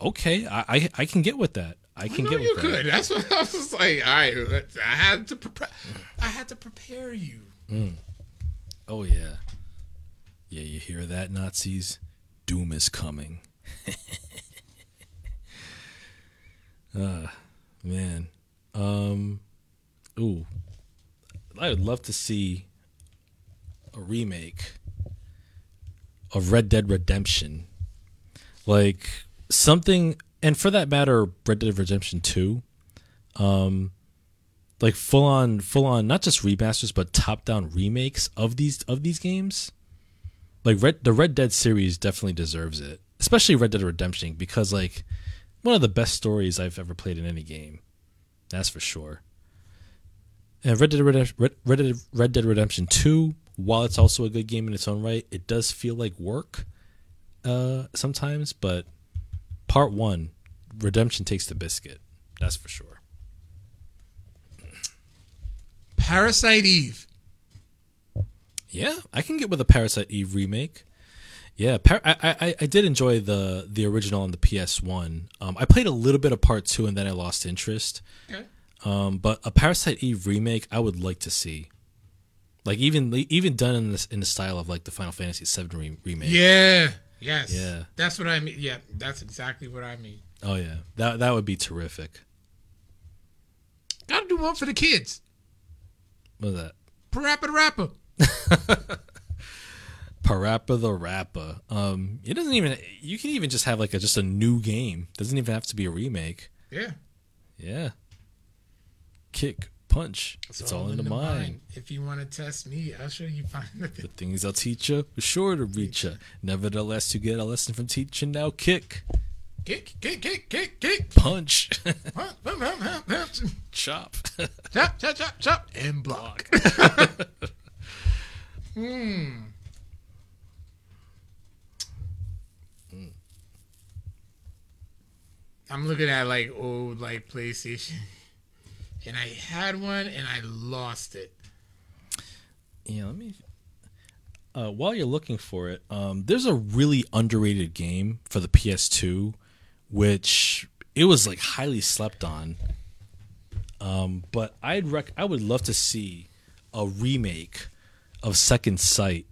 okay, I I, I can get with that. I can No, get you with that. could. That's what I was just like. All right, I had to prepare. I had to prepare you. Mm. Oh yeah. Yeah, you hear that, Nazis? Doom is coming. uh man. Um ooh. I would love to see a remake of Red Dead Redemption. Like something and for that matter Red Dead Redemption 2 um, like full on full on not just remasters but top down remakes of these of these games like red the red dead series definitely deserves it especially red dead redemption because like one of the best stories i've ever played in any game. That's for sure. And red dead redemption red, red, dead, red dead redemption 2 while it's also a good game in its own right it does feel like work uh sometimes but part 1 redemption takes the biscuit. That's for sure. Parasite Eve. Yeah, I can get with a Parasite Eve remake. Yeah, Par- I, I I did enjoy the the original on the PS One. Um, I played a little bit of Part Two and then I lost interest. Okay. Um, but a Parasite Eve remake, I would like to see. Like even even done in this in the style of like the Final Fantasy VII re- remake. Yeah. Yes. Yeah. That's what I mean. Yeah, that's exactly what I mean. Oh yeah, that that would be terrific. Gotta do one for the kids. What is that? Parappa the rapper. Parappa the Rappa. Um, it doesn't even. You can even just have like a just a new game. Doesn't even have to be a remake. Yeah. Yeah. Kick, punch. It's, all, in the mind. If you want to test me, I'll show you find the The things I'll teach you, sure to reach you. Nevertheless, you get a lesson from teaching. Now kick, kick, kick, kick, kick, kick. punch, Huh, hum, hum, hum, hum. chop. Chop, chop, chop, chop, and block. Hmm. I'm looking at like old like PlayStation and I had one and I lost it. Yeah, let me. Uh, while you're looking for it, um, there's a really underrated game for the PS2, which it was like highly slept on. Um, but I'd rec- I would love to see a remake of Second Sight,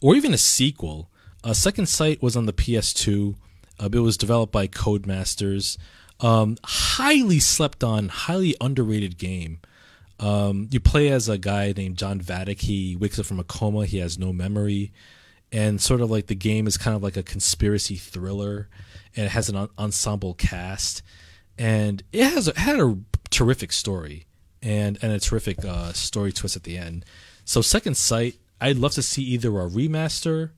or even a sequel. Uh, Second Sight was on the PS2. Uh, it was developed by Codemasters. Um, highly slept on, highly underrated game. Um, you play as a guy named John Vattic. He wakes up from a coma. He has no memory, and sort of like the game is kind of like a conspiracy thriller, and it has an en- ensemble cast, and it has it had a terrific story and and a terrific uh, story twist at the end. So Second Sight, I'd love to see either a remaster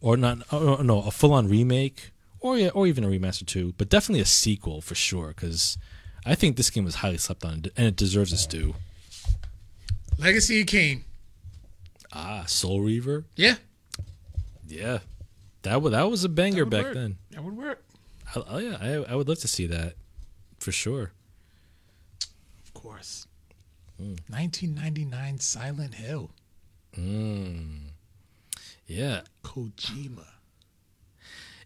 or not, oh, no, a full on remake, or yeah, or even a remaster too, but definitely a sequel for sure because I think this game was highly slept on and it deserves its due. Legacy of Kain. Ah, Soul Reaver. Yeah, Yeah, that was that was a banger back work. then. that would work. I, oh yeah, I, I would love to see that for sure. Of course. 1999 Silent Hill. Yeah, Kojima.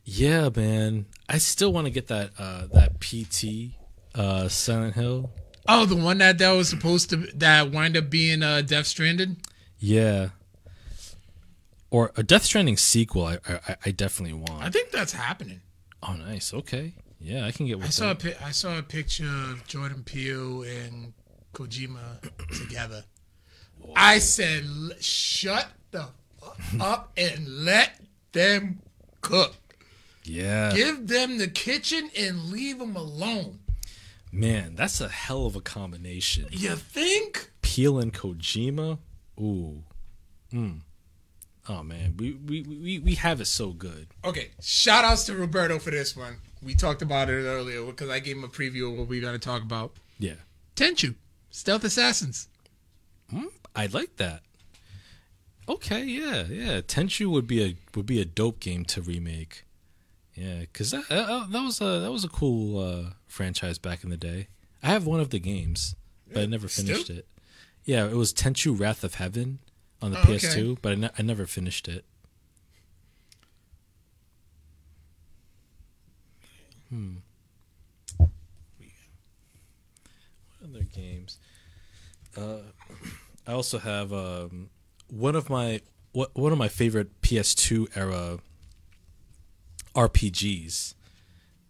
yeah, man. I still want to get that uh, that PT uh, Silent Hill. Oh, the one that that was supposed to that wind up being uh, Death Stranded. Yeah, or a Death Stranding sequel. I I, I definitely want. I think that's happening. Oh, nice. Okay. Yeah, I can get with I saw a that. pi- I saw a picture of Jordan Peele and Kojima together. I said, "Shut the fuck up and let them cook. Yeah, Give them the kitchen and leave them alone." man, that's a hell of a combination. You think? Peele and Kojima. Ooh. Mm. Oh man, we, we we we have it so good. Okay, shout outs to Roberto for this one. We talked about it earlier because I gave him a preview of what we're going to talk about. Yeah. Tenchu, Stealth Assassins. I like that. Okay, yeah, yeah. Tenchu would be a would be a dope game to remake. Yeah, because that, uh, that was a that was a cool uh, franchise back in the day. I have one of the games, but I never Still? finished it. Yeah, it was Tenchu Wrath of Heaven on the Oh. PS2, but I, ne- I never finished it. Hmm. What other games? Uh, I also have um, one of my one of my favorite PS2 era RPGs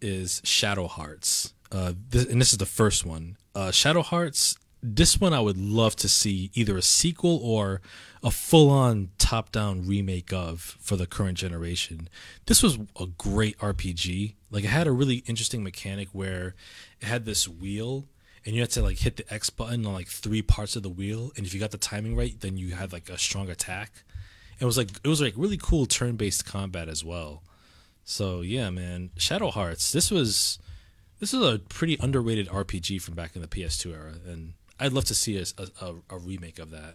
is Shadow Hearts. Uh, this, and this is the first one. Uh, Shadow Hearts. This one I would love to see either a sequel or a full-on top-down remake of for the current generation. This was a great RPG. Like it had a really interesting mechanic where it had this wheel and you had to like hit the X button on like three parts of the wheel, and if you got the timing right, then you had like a strong attack. It was like it was like really cool turn-based combat as well. So yeah, man, Shadow Hearts. This was this is a pretty underrated RPG from back in the PS2 era, and I'd love to see a, a, a remake of that.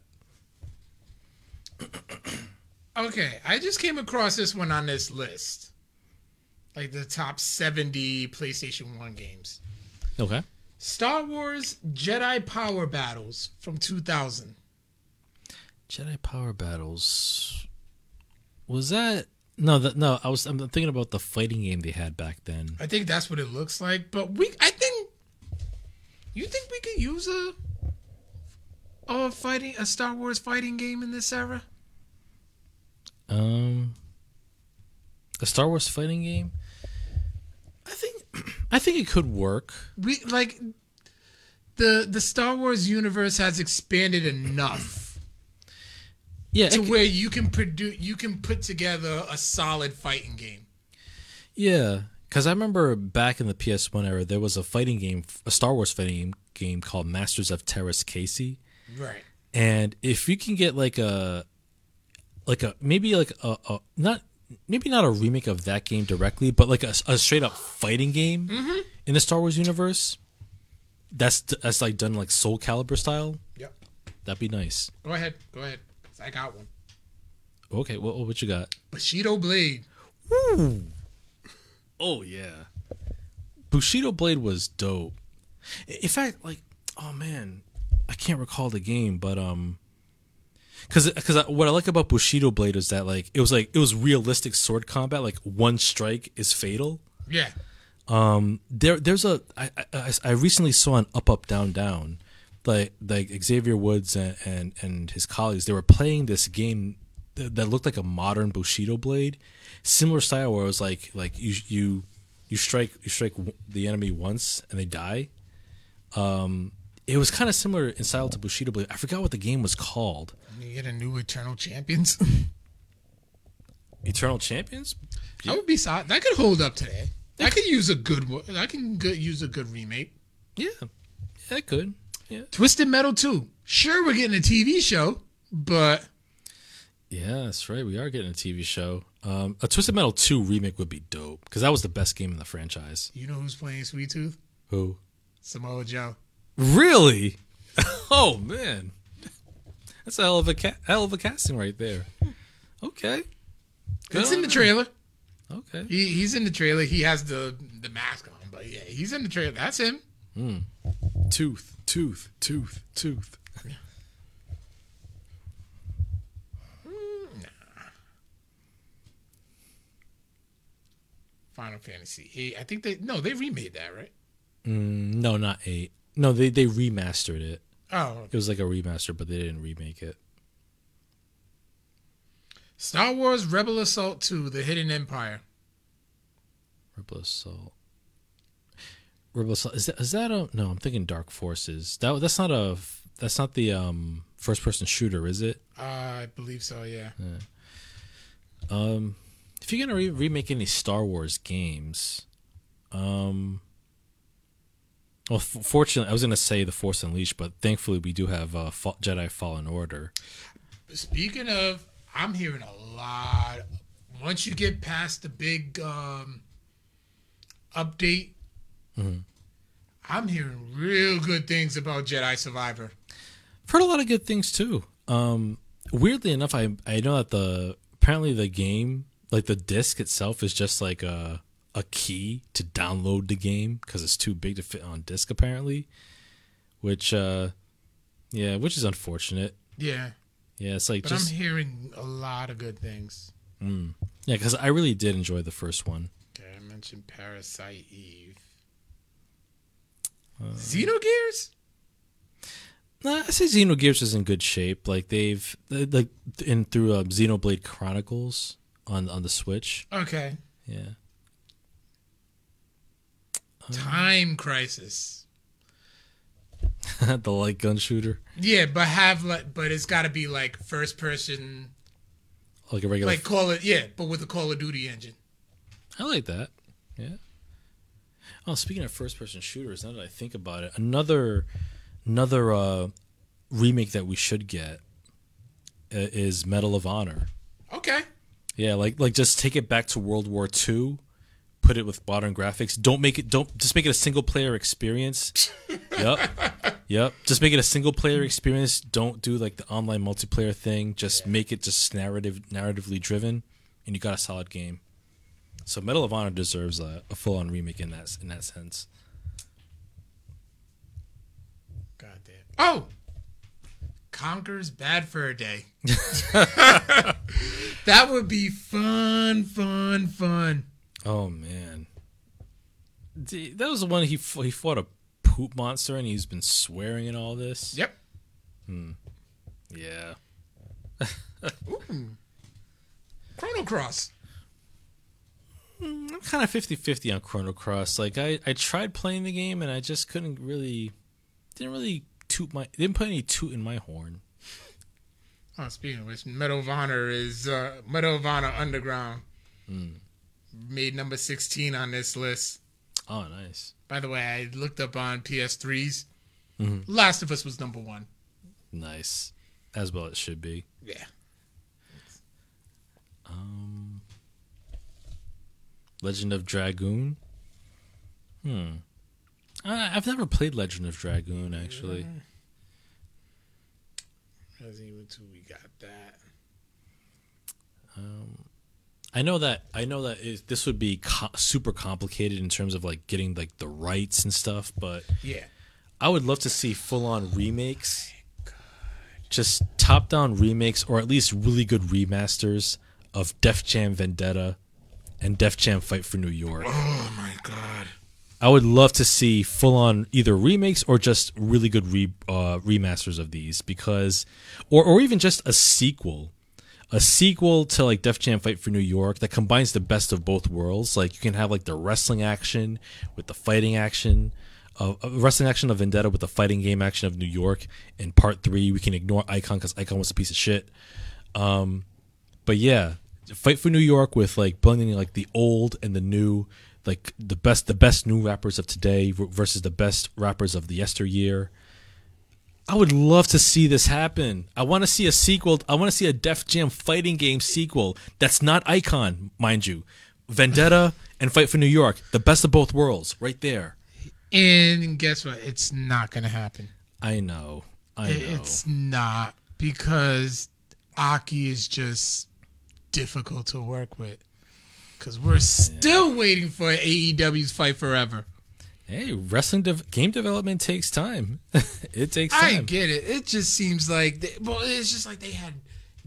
Okay, I just came across this one on this list. Like the top 70 PlayStation 1 games. Okay. Star Wars Jedi Power Battles from 2000. Jedi Power Battles. Was that no? That no. I was. I'm thinking about the fighting game they had back then. I think that's what it looks like, but we I think you think we could use a a fighting a Star Wars fighting game in this era? Um, a Star Wars fighting game. I think. I think it could work. We like the the Star Wars universe has expanded enough Yeah. to where you can produce you can put together a solid fighting game. Yeah, because I remember back in the PS1 era, there was a fighting game, a Star Wars fighting game called Masters of Teräs Käsi, Right. and if you can get like a, like a maybe like a, a not maybe not a remake of that game directly, but like a, a straight up fighting game in the Star Wars universe, that's that's like done like Soul Calibur style. Yep. That'd be nice. Go ahead. Go ahead. I got one. Okay, what what you got? Bushido Blade. Oh yeah. Bushido Blade was dope. In fact, like, oh man, I can't recall the game, but um, because because what I like about Bushido Blade is that like it was like it was realistic sword combat. Like one strike is fatal. Yeah. Um, there there's a I, I I recently saw an up up down down, like like Xavier Woods and and, and his colleagues. They were playing this game that, that looked like a modern Bushido Blade, similar style where it was like like you you you strike you strike the enemy once and they die. Um, it was kind of similar in style to Bushido Blade. I forgot what the game was called. You get a new Eternal Champions. Eternal Champions. That would be solid. That could hold up today. I could use a good one. I can good, use a good remake. Yeah, yeah, it could. Yeah, Twisted Metal 2. Sure, we're getting a TV show, but yeah, that's right. We are getting a TV show. Um, a Twisted Metal two remake would be dope because that was the best game in the franchise. you know who's playing Sweet Tooth? Who? Samoa Joe. Really? oh man, that's a hell of a ca- hell of a casting right there. Okay. Good It's in the trailer. Okay. He, he's in the trailer. He has the the mask on, but yeah, he's in the trailer. That's him. Tooth, tooth, tooth, tooth. Final Fantasy eight. I think they no, they remade that, right? Mm, no, not eight. No, they they remastered it. Oh, It was like a remaster, but they didn't remake it. Star Wars Rebel Assault 2, The Hidden Empire. Rebel Assault. Rebel Assault is that is that a no? I'm thinking Dark Forces. That that's not a that's not the um first person shooter, is it? Uh, I believe so, yeah. Um, if you're gonna re- remake any Star Wars games, um, well, f- fortunately, I was gonna say The Force Unleashed, but thankfully we do have uh, Fa- Jedi Fallen Order. Speaking of, I'm hearing a lot. Once you get past the big um, update, I'm hearing real good things about Jedi Survivor. I've heard a lot of good things too. Um, weirdly enough, I I know that the apparently the game, like the disc itself, is just like a a key to download the game because it's too big to fit on disc apparently. Which, uh, yeah, which is unfortunate. Yeah, Yeah, it's like but just I'm hearing a lot of good things. yeah, because I really did enjoy the first one. Okay, I mentioned Parasite Eve. Xenogears? Nah, I say Xenogears is in good shape. Like they've like in through uh, Xenoblade Chronicles on on the Switch. Okay. Yeah. Time Crisis. the light gun shooter, Yeah, but have like, but it's got to be like first person, like a regular. like Call it, yeah, but with a Call of Duty engine. I like that. Yeah. Oh, speaking of first-person shooters, now that I think about it, another another uh, remake that we should get uh, is Medal of Honor. Okay. Yeah, like like just take it back to World War II, put it with modern graphics. Don't make it don't just make it a single player experience. yep. Yep. Just make it a single player experience. Don't do like the online multiplayer thing. Just make it just narrative narratively driven and you got a solid game. So Medal of Honor deserves a, a full on remake in that in that sense. God damn. Oh, Conker's Bad for a Day. that would be fun, fun, fun. Oh man. That was the one he he fought a poop monster and he's been swearing and all this. Yep. Hmm. Yeah. Chrono Cross. Hmm, I'm kind of 50-50 on Chrono Cross. Like I, I tried playing the game and I just couldn't really didn't really toot my didn't put any toot in my horn. Oh, speaking of which, Medal of Honor is uh, Medal of Honor Underground. Hmm. Made number 16 on this list. Oh, nice. By the way, I looked up on PS3s. Last of Us was number one. Nice. As well it should be. Yeah. Um Legend of Dragoon? Hmm. I, I've never played Legend of Dragoon actually. Resident Evil 2, we got that. I know that I know that it, this would be co- super complicated in terms of like getting like the rights and stuff, but Yeah. I would love to see full on remakes, just top down remakes, or at least really good remasters of Def Jam Vendetta and Def Jam Fight for New York. Oh my god. I would love to see full on either remakes or just really good re, uh, remasters of these because, or or even just a sequel, a sequel to like Def Jam Fight for New York that combines the best of both worlds. Like you can have like the wrestling action with the fighting action, uh, wrestling action of Vendetta with the fighting game action of New York. In part three, we can ignore Icon because Icon was a piece of shit. Um, but yeah, Fight for New York with like blending like the old and the new like the best the best new rappers of today versus the best rappers of the yesteryear. I would love to see this happen. I want to see a sequel. I want to see a Def Jam fighting game sequel that's not Icon, mind you. Vendetta and Fight for New York, the best of both worlds, right there. And guess what? It's not going to happen. I know. I know. It's not because Aki is just difficult to work with because we're still waiting for AEW's Fight Forever. Hey, wrestling de- game development takes time. it takes time. I get it. It just seems like, they, well, it's just like they had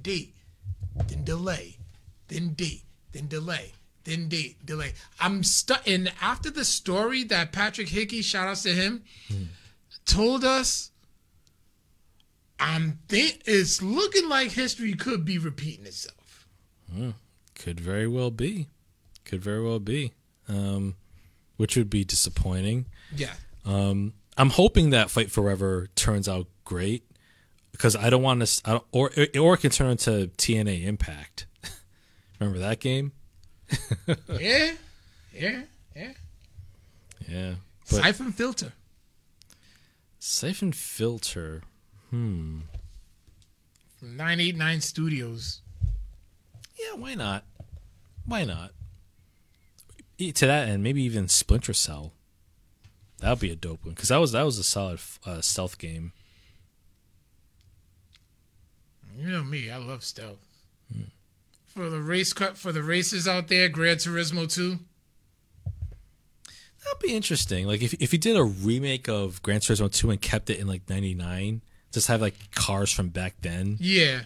date, then delay, then date, then delay, then date, delay. I'm stuck. And after the story that Patrick Hickey, shout outs to him, hmm. told us, I'm think it's looking like history could be repeating itself. Hmm. Could very well be. Could very well be. Um, which would be disappointing. Yeah. Um, I'm hoping that Fight Forever turns out great because I don't want to, or or it can turn into TNA Impact. Remember that game? yeah, yeah, yeah, yeah. But Siphon Filter. Siphon Filter. Hmm. From 989 Studios. Yeah, why not? Why not? To that end, maybe even Splinter Cell. That would be a dope one because that was that was a solid uh, stealth game. You know me, I love stealth. Hmm. For the race cut for the races out there, Gran Turismo two. That'd be interesting. Like if if you did a remake of Gran Turismo two and kept it in like '99, just have like cars from back then. Yeah,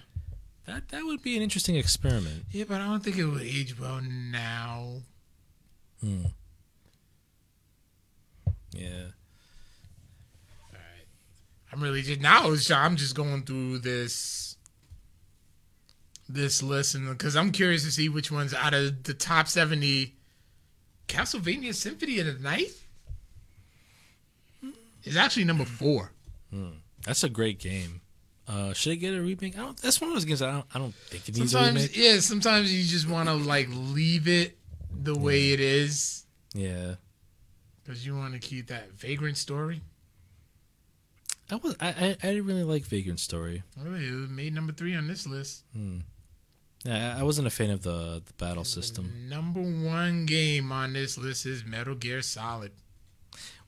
that that would be an interesting experiment. Yeah, but I don't think it would age well now. Hmm. Yeah. All right. I'm really just now. I'm just going through this this list and because I'm curious to see which ones out of the top seventy. Castlevania Symphony of the Night is actually number four. Hmm. That's a great game. Uh, should it get a remake? I don't, that's one of those games I don't. I don't think it needs sometimes, a remake. Yeah, sometimes you just want to like leave it the way it is. Yeah. Because you want to keep that vagrant story. I was I, I, I didn't really like Vagrant Story. Really, it was made number three on this list. Hmm. Yeah, I wasn't a fan of the, the battle system. The number one game on this list is Metal Gear Solid.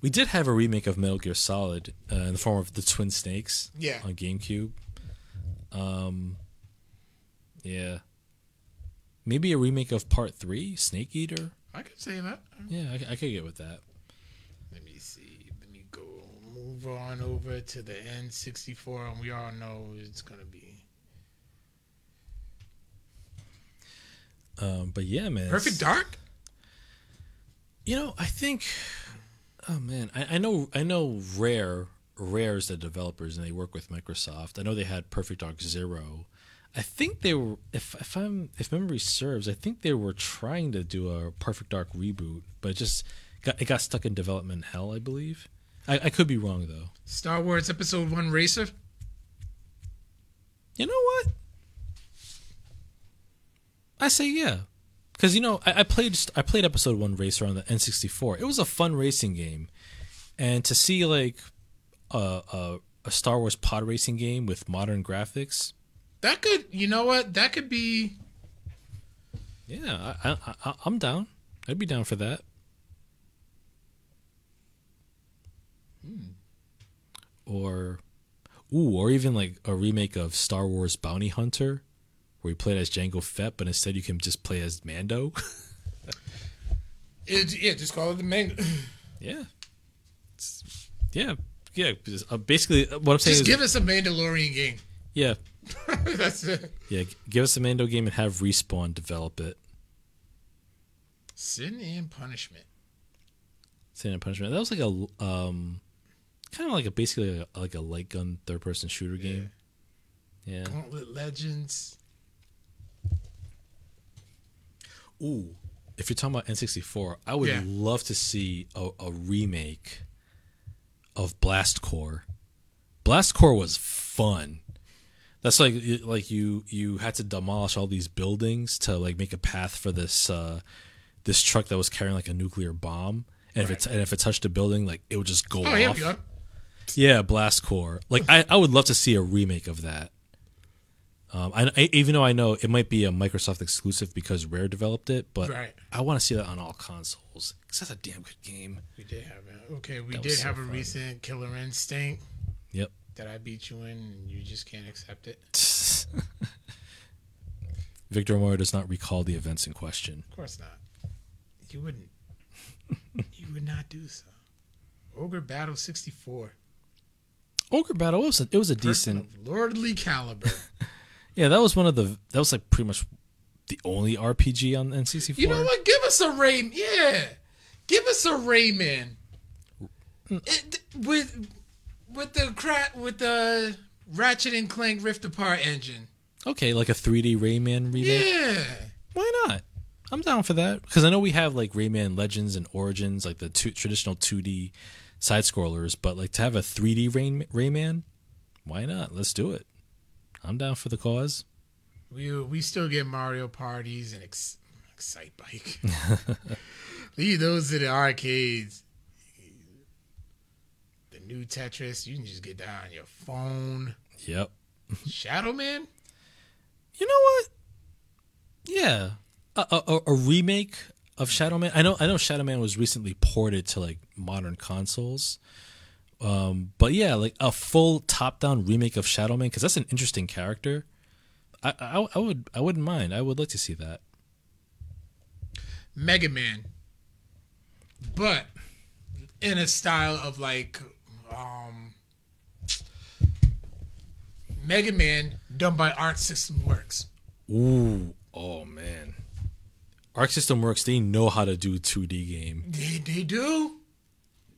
We did have a remake of Metal Gear Solid uh, in the form of the Twin Snakes. Yeah. On GameCube. Um. Yeah. Maybe a remake of Part Three, Snake Eater. I could say that. Yeah, I, I could get with that. Let me see. Let me go move on over to the N64, and we all know it's gonna be. Um, but yeah, man. Perfect Dark. You know, I think. Oh man, I, I know. I know. Rare. Rare is the developers, and they work with Microsoft. I know they had Perfect Dark Zero. I think they were, if if I'm if memory serves, I think they were trying to do a Perfect Dark reboot, but it just got it got stuck in development hell, I believe. I, I could be wrong though. Star Wars Episode One Racer. You know what? I say yeah, because you know I, I played I played Episode One Racer on the N64. It was a fun racing game, and to see like a, a, a Star Wars pod racing game with modern graphics that could, you know what? That could be. Yeah, I, I, I'm down. I'd be down for that. Hmm. Or, ooh, or even like a remake of Star Wars Bounty Hunter, where you play as Jango Fett, but instead you can just play as Mando. it, yeah, just call it the Mando. yeah, it's, yeah. yeah, because, uh, basically uh, what I'm saying Just is give us a Mandalorian game. yeah, That's it. yeah, give us a Mando game and have respawn develop it. Sin and punishment. Sin and Punishment. That was like a um, kind of like a basically a, like a light gun third person shooter game. Yeah. Gauntlet Legends. Ooh, if you're talking about N64, I would Yeah. love to see a, a remake of Blast Corps. Blast Corps was fun. That's like like you you had to demolish all these buildings to like make a path for this uh this truck that was carrying like a nuclear bomb. And if it and if it touched a building, like it would just go Oh, off. Yeah, Blast Corps. Like I, I would love to see a remake of that. Um, I, I even though I know it might be a Microsoft exclusive because Rare developed it, but Right. I want to see that on all consoles because that's a damn good game. We did have it. Okay, we That did was so have a fun. recent Killer Instinct Yep. That I beat you in, and you just can't accept it. Victor Moore does not recall the events in question. Of course not. You wouldn't. you would not do so. Ogre Battle 64. Ogre Battle it was a, it was a Person decent. of lordly caliber. Yeah, that was one of the that was like pretty much the only RPG on N64. you know what? Give us a Ray. Yeah, give us a Rayman. Mm. It, with with the cra- with the Ratchet and Clank Rift Apart engine. Okay, like a 3D Rayman remake. Yeah. Why not? I'm down for that because I know we have like Rayman Legends and Origins, like the two, traditional 2D side scrollers, but like to have a 3D Rain, Rayman, why not? Let's do it. I'm down for the cause. We we still get Mario parties and ex- Excitebike. Leave those to the arcades. New Tetris, you can just get that on your phone. Yep. Shadow Man, You know what? Yeah, a, a, a remake of Shadow Man. I know. I know Shadow Man was recently ported to like modern consoles. Um, but yeah, like a full top-down remake of Shadow Man because that's an interesting character. I, I I would I wouldn't mind. I would like to see that. Mega Man, but in a style of like um, Mega Man done by Arc System Works. Ooh, oh man. Arc System Works, they know how to do 2D game. They they do.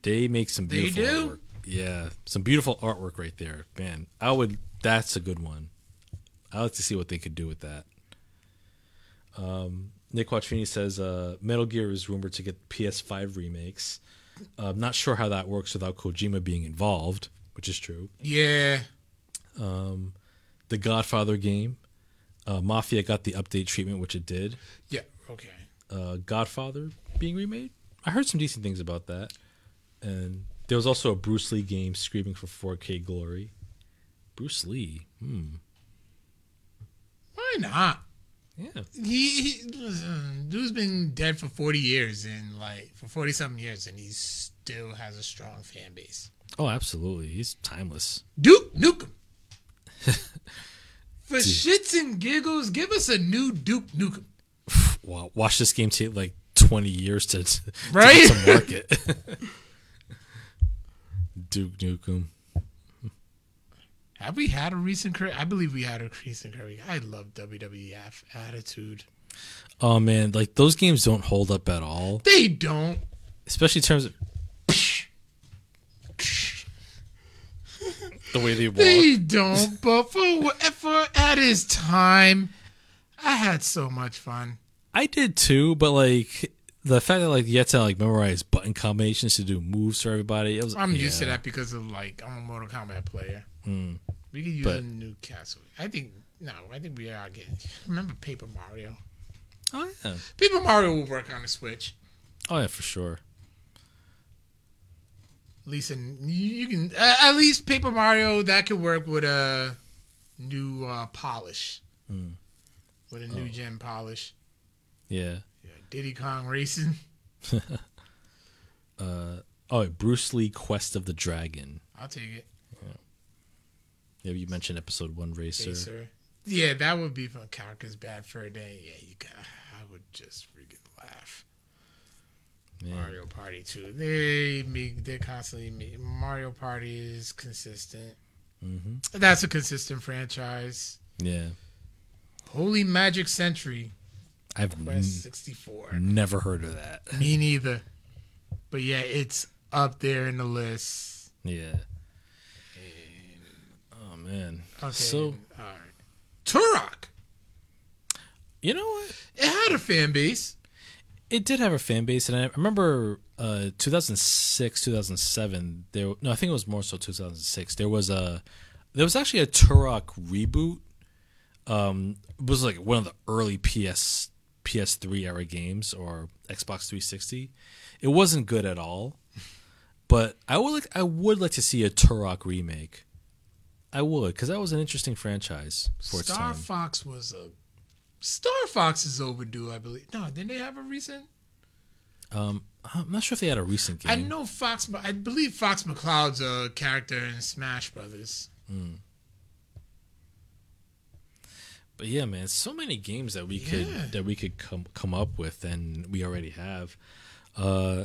They make some They beautiful do? artwork. Yeah, some beautiful artwork right there. Man, I would that's a good one. I like to see what they could do with that. Um, Nick Quattrini says uh, Metal Gear is rumored to get PS5 remakes. I'm not sure how that works without Kojima being involved, which is true. Yeah. The Godfather game, uh, Mafia got the update treatment, which it did. Yeah. Okay. uh, Godfather being remade. I heard some decent things about that. And there was also a Bruce Lee game screaming for 4K glory. Bruce Lee. Hmm. Why not? Yeah. He, he dude's been dead for forty years and like for forty something years, and he still has a strong fan base. Oh, absolutely. He's timeless. Duke Nukem. for shits and giggles, give us a new Duke Nukem. Wow. Watch this game take like 20 years to, to Right? to market. Duke Nukem. Have we had a recent career? I believe we had a recent career. I love WWF attitude. Oh, man. Like, those games don't hold up at all, They don't. especially in terms of the way they walk. They don't. But for for at his time, I had so much fun. I did too, but like the fact that like you had to like memorize button combinations to do moves for everybody. It was I'm used to that because of like I'm a Mortal Kombat player. We could use But- a new castle. I think no, I think we are getting. Remember Paper Mario? Oh yeah, Paper Mario will work on the Switch. oh yeah, for sure. At least in, you can uh, at least Paper Mario that could work with a new uh, polish, with a new gen polish. Yeah. Yeah, Diddy Kong Racing. uh, Oh, Bruce Lee Quest of the Dragon. I'll take it. Yeah, you mentioned episode one racer. Racer. Yeah, that would be fun. Characters bad for a day. Yeah, you got. I would just freaking laugh. Mario Party 2. They make they're constantly make, Mario Party is consistent. hmm That's a consistent franchise. Yeah, Holy Magic Century I've Quest n- 64. never heard of that. Me neither. But yeah, it's up there in the list. Yeah. Man. Okay. So all right. Turok. you know what? It had a fan base. It did have a fan base, and I remember uh, 2006, 2007. There, no, I think it was more so 2006. There was a, there was actually a Turok reboot. Um, it was like one of the early PS PS3 era games or Xbox 360. It wasn't good at all, but I would like I would like to see a Turok remake. I would, because that was an interesting franchise for its Star time. Fox was a Star Fox is overdue, I believe. No, didn't they have a recent? Um, I'm not sure if they had a recent game. I know Fox. I believe Fox McCloud's a character in Smash Brothers. But yeah, man, so many games that we Yeah. could that we could come come up with, and we already have. Uh,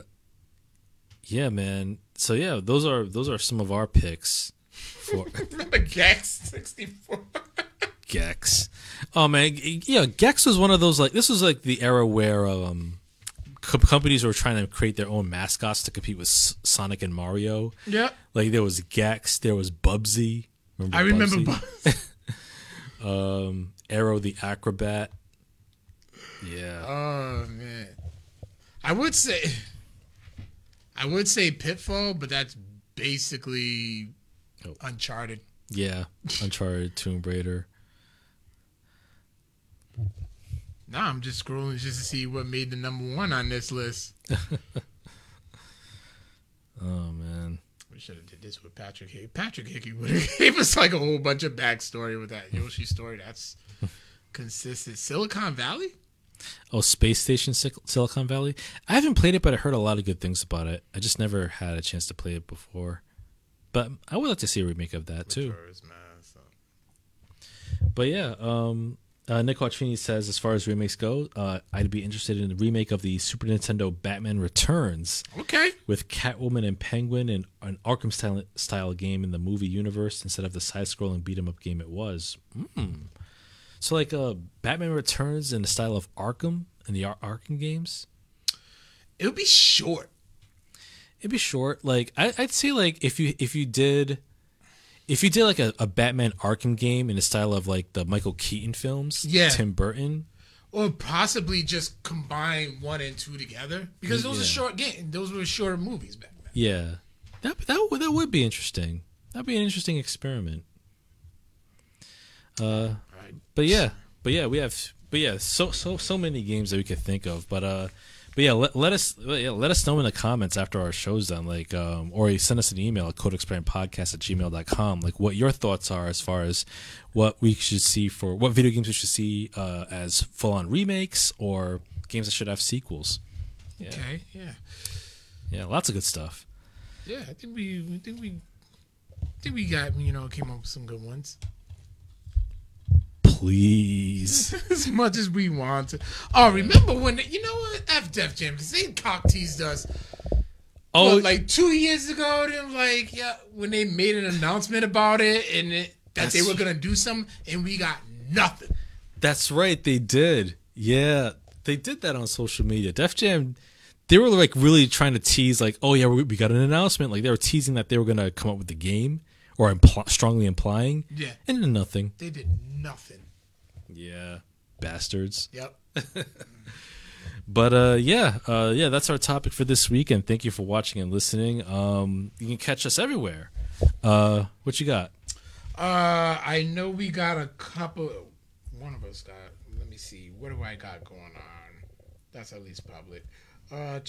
yeah, man. So yeah, those are those are some of our picks for Remember Gex sixty four? Gex. Oh man, yeah, Gex was one of those like this was like the era where um co- companies were trying to create their own mascots to compete with S- Sonic and Mario. Yeah. Like there was Gex, there was Bubsy. Remember I remember. Bubsy? Bu- um, Aero the Acro-Bat. Yeah. oh man, I would say, I would say Pitfall, but that's basically Oh. Uncharted. Yeah, Uncharted, Tomb Raider. Now I'm just scrolling just to see what made the number one on this list. Oh man, We should have did this with Patrick Hickey. Patrick Hickey would have gave us like a whole bunch of backstory with that Yoshi story. That's consistent. Silicon Valley. oh Space Station Silicon Valley. I haven't played it, but I heard a lot of good things about it. I just never had a chance to play it before. But I would like to see a remake of that too. Which was, man, so- But yeah, um, uh, Nick Quattrini says as far as remakes go, uh, I'd be interested in the remake of the Super Nintendo Batman Returns. Okay. with Catwoman and Penguin and an Arkham style, style game in the movie universe instead of the side scrolling beat 'em up game it was. Mm. So like uh, Batman Returns in the style of Arkham and the Ar- Arkham games. It would be short. It'd be short. Like I, I'd say like if you if you did if you did like a, a Batman Arkham game in the style of like the Michael Keaton films, Yeah. Tim Burton. Or possibly just combine one and two together. Because those are short game. Those were shorter movies back then. Yeah, that that would that would be interesting. That'd be an interesting experiment. Uh, Right. but yeah, but yeah, we have, but yeah, so so so many games that we could think of. But uh, but yeah, let, let us yeah, let us know in the comments after our show's done, like, um, or you send us an email at codexprimepodcast at gmail.com, like what your thoughts are as far as what we should see for what video games we should see uh, as full on remakes or games that should have sequels. Yeah, Okay. Yeah. yeah, lots of good stuff. Yeah. I think we. I think we. I think we got you know came up with some good ones. Please. as much as we want to. Oh, remember when you know what? F Def Jam because they cock teased us. Oh, what, like two years ago. Them like yeah, when they made an announcement about it and it, that they were gonna do something, and we got nothing. That's right, they did. Yeah, they did that on social media. Def Jam, they were like really trying to tease, like, oh yeah, we, we got an announcement. Like they were teasing that they were gonna come up with the game, or impl- strongly implying, Yeah, and then nothing. they did nothing. Yeah, bastards. Yep. But uh, yeah, uh, yeah, that's our topic for this week, and thank you for watching and listening. Um, you can catch us everywhere. Uh, what you got? Uh, I know we got a couple. One of us got. Let me see. What do I got going on? That's at least public. Uh,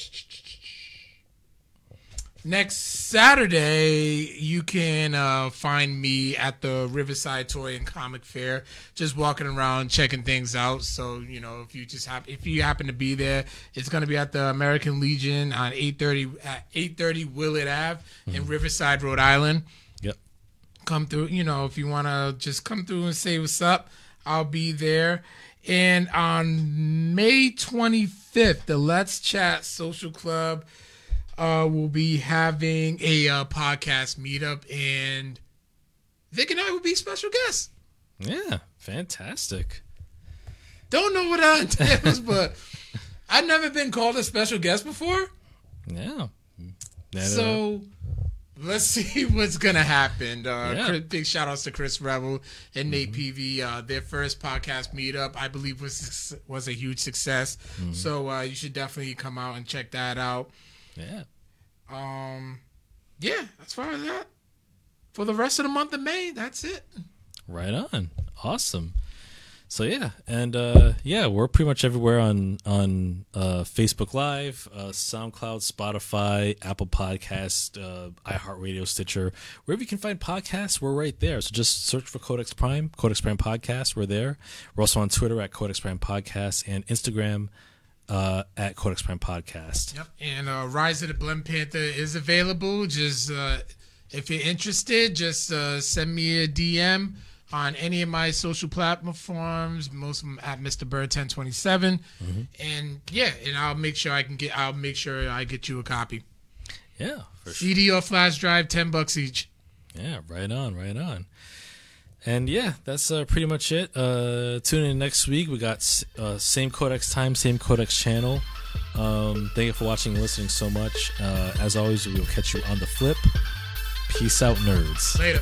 next Saturday, you can uh, find me at the Riverside Toy and Comic Fair, just walking around checking things out. So you know, if you just happen, if you happen to be there, it's going to be at the American Legion on eight thirty at eight thirty Willard Ave in Riverside, Rhode Island Yep. come through. You know, if you want to just come through and say what's up, I'll be there. And on May 25th, the Let's Chat Social Club uh, will be having a uh, podcast meetup, and Vic and I will be special guests. Yeah, fantastic. Don't know what that entails, but I've never been called a special guest before. Yeah. That, uh, So let's see what's gonna happen. Uh, Yeah. Chris- big shout outs to Chris Rebel and Nate PV. Uh, their first podcast meetup, I believe, was was a huge success. So uh, you should definitely come out and check that out. Yeah. Um, yeah, as far as that, for the rest of the month of May, that's it. Right on. Awesome. So yeah, and uh, yeah, we're pretty much everywhere on on uh, Facebook Live, uh, SoundCloud, Spotify, Apple Podcast, uh, iHeartRadio, Stitcher, wherever you can find podcasts, we're right there. So just search for Codex Prime, Codex Prime Podcast. We're there. We're also on Twitter at Codex Prime Podcast and Instagram uh, at Codex Prime Podcast. Yep. And uh, Rise of the Blend Panther is available. Just uh, if you're interested, just uh, send me a DM on any of my social platforms. Most of them at Mr. Byrd 1027. And yeah, and I'll make sure I can get. I'll make sure I get you a copy. Yeah, for sure. CD or flash drive, ten bucks each. Yeah, right on, right on. And yeah, that's uh, pretty much it. Uh, tune in next week. We got uh, same Codex time, same Codex channel. Um, thank you for watching and listening so much. Uh, as always, we will catch you on the flip. Peace out, nerds. Later.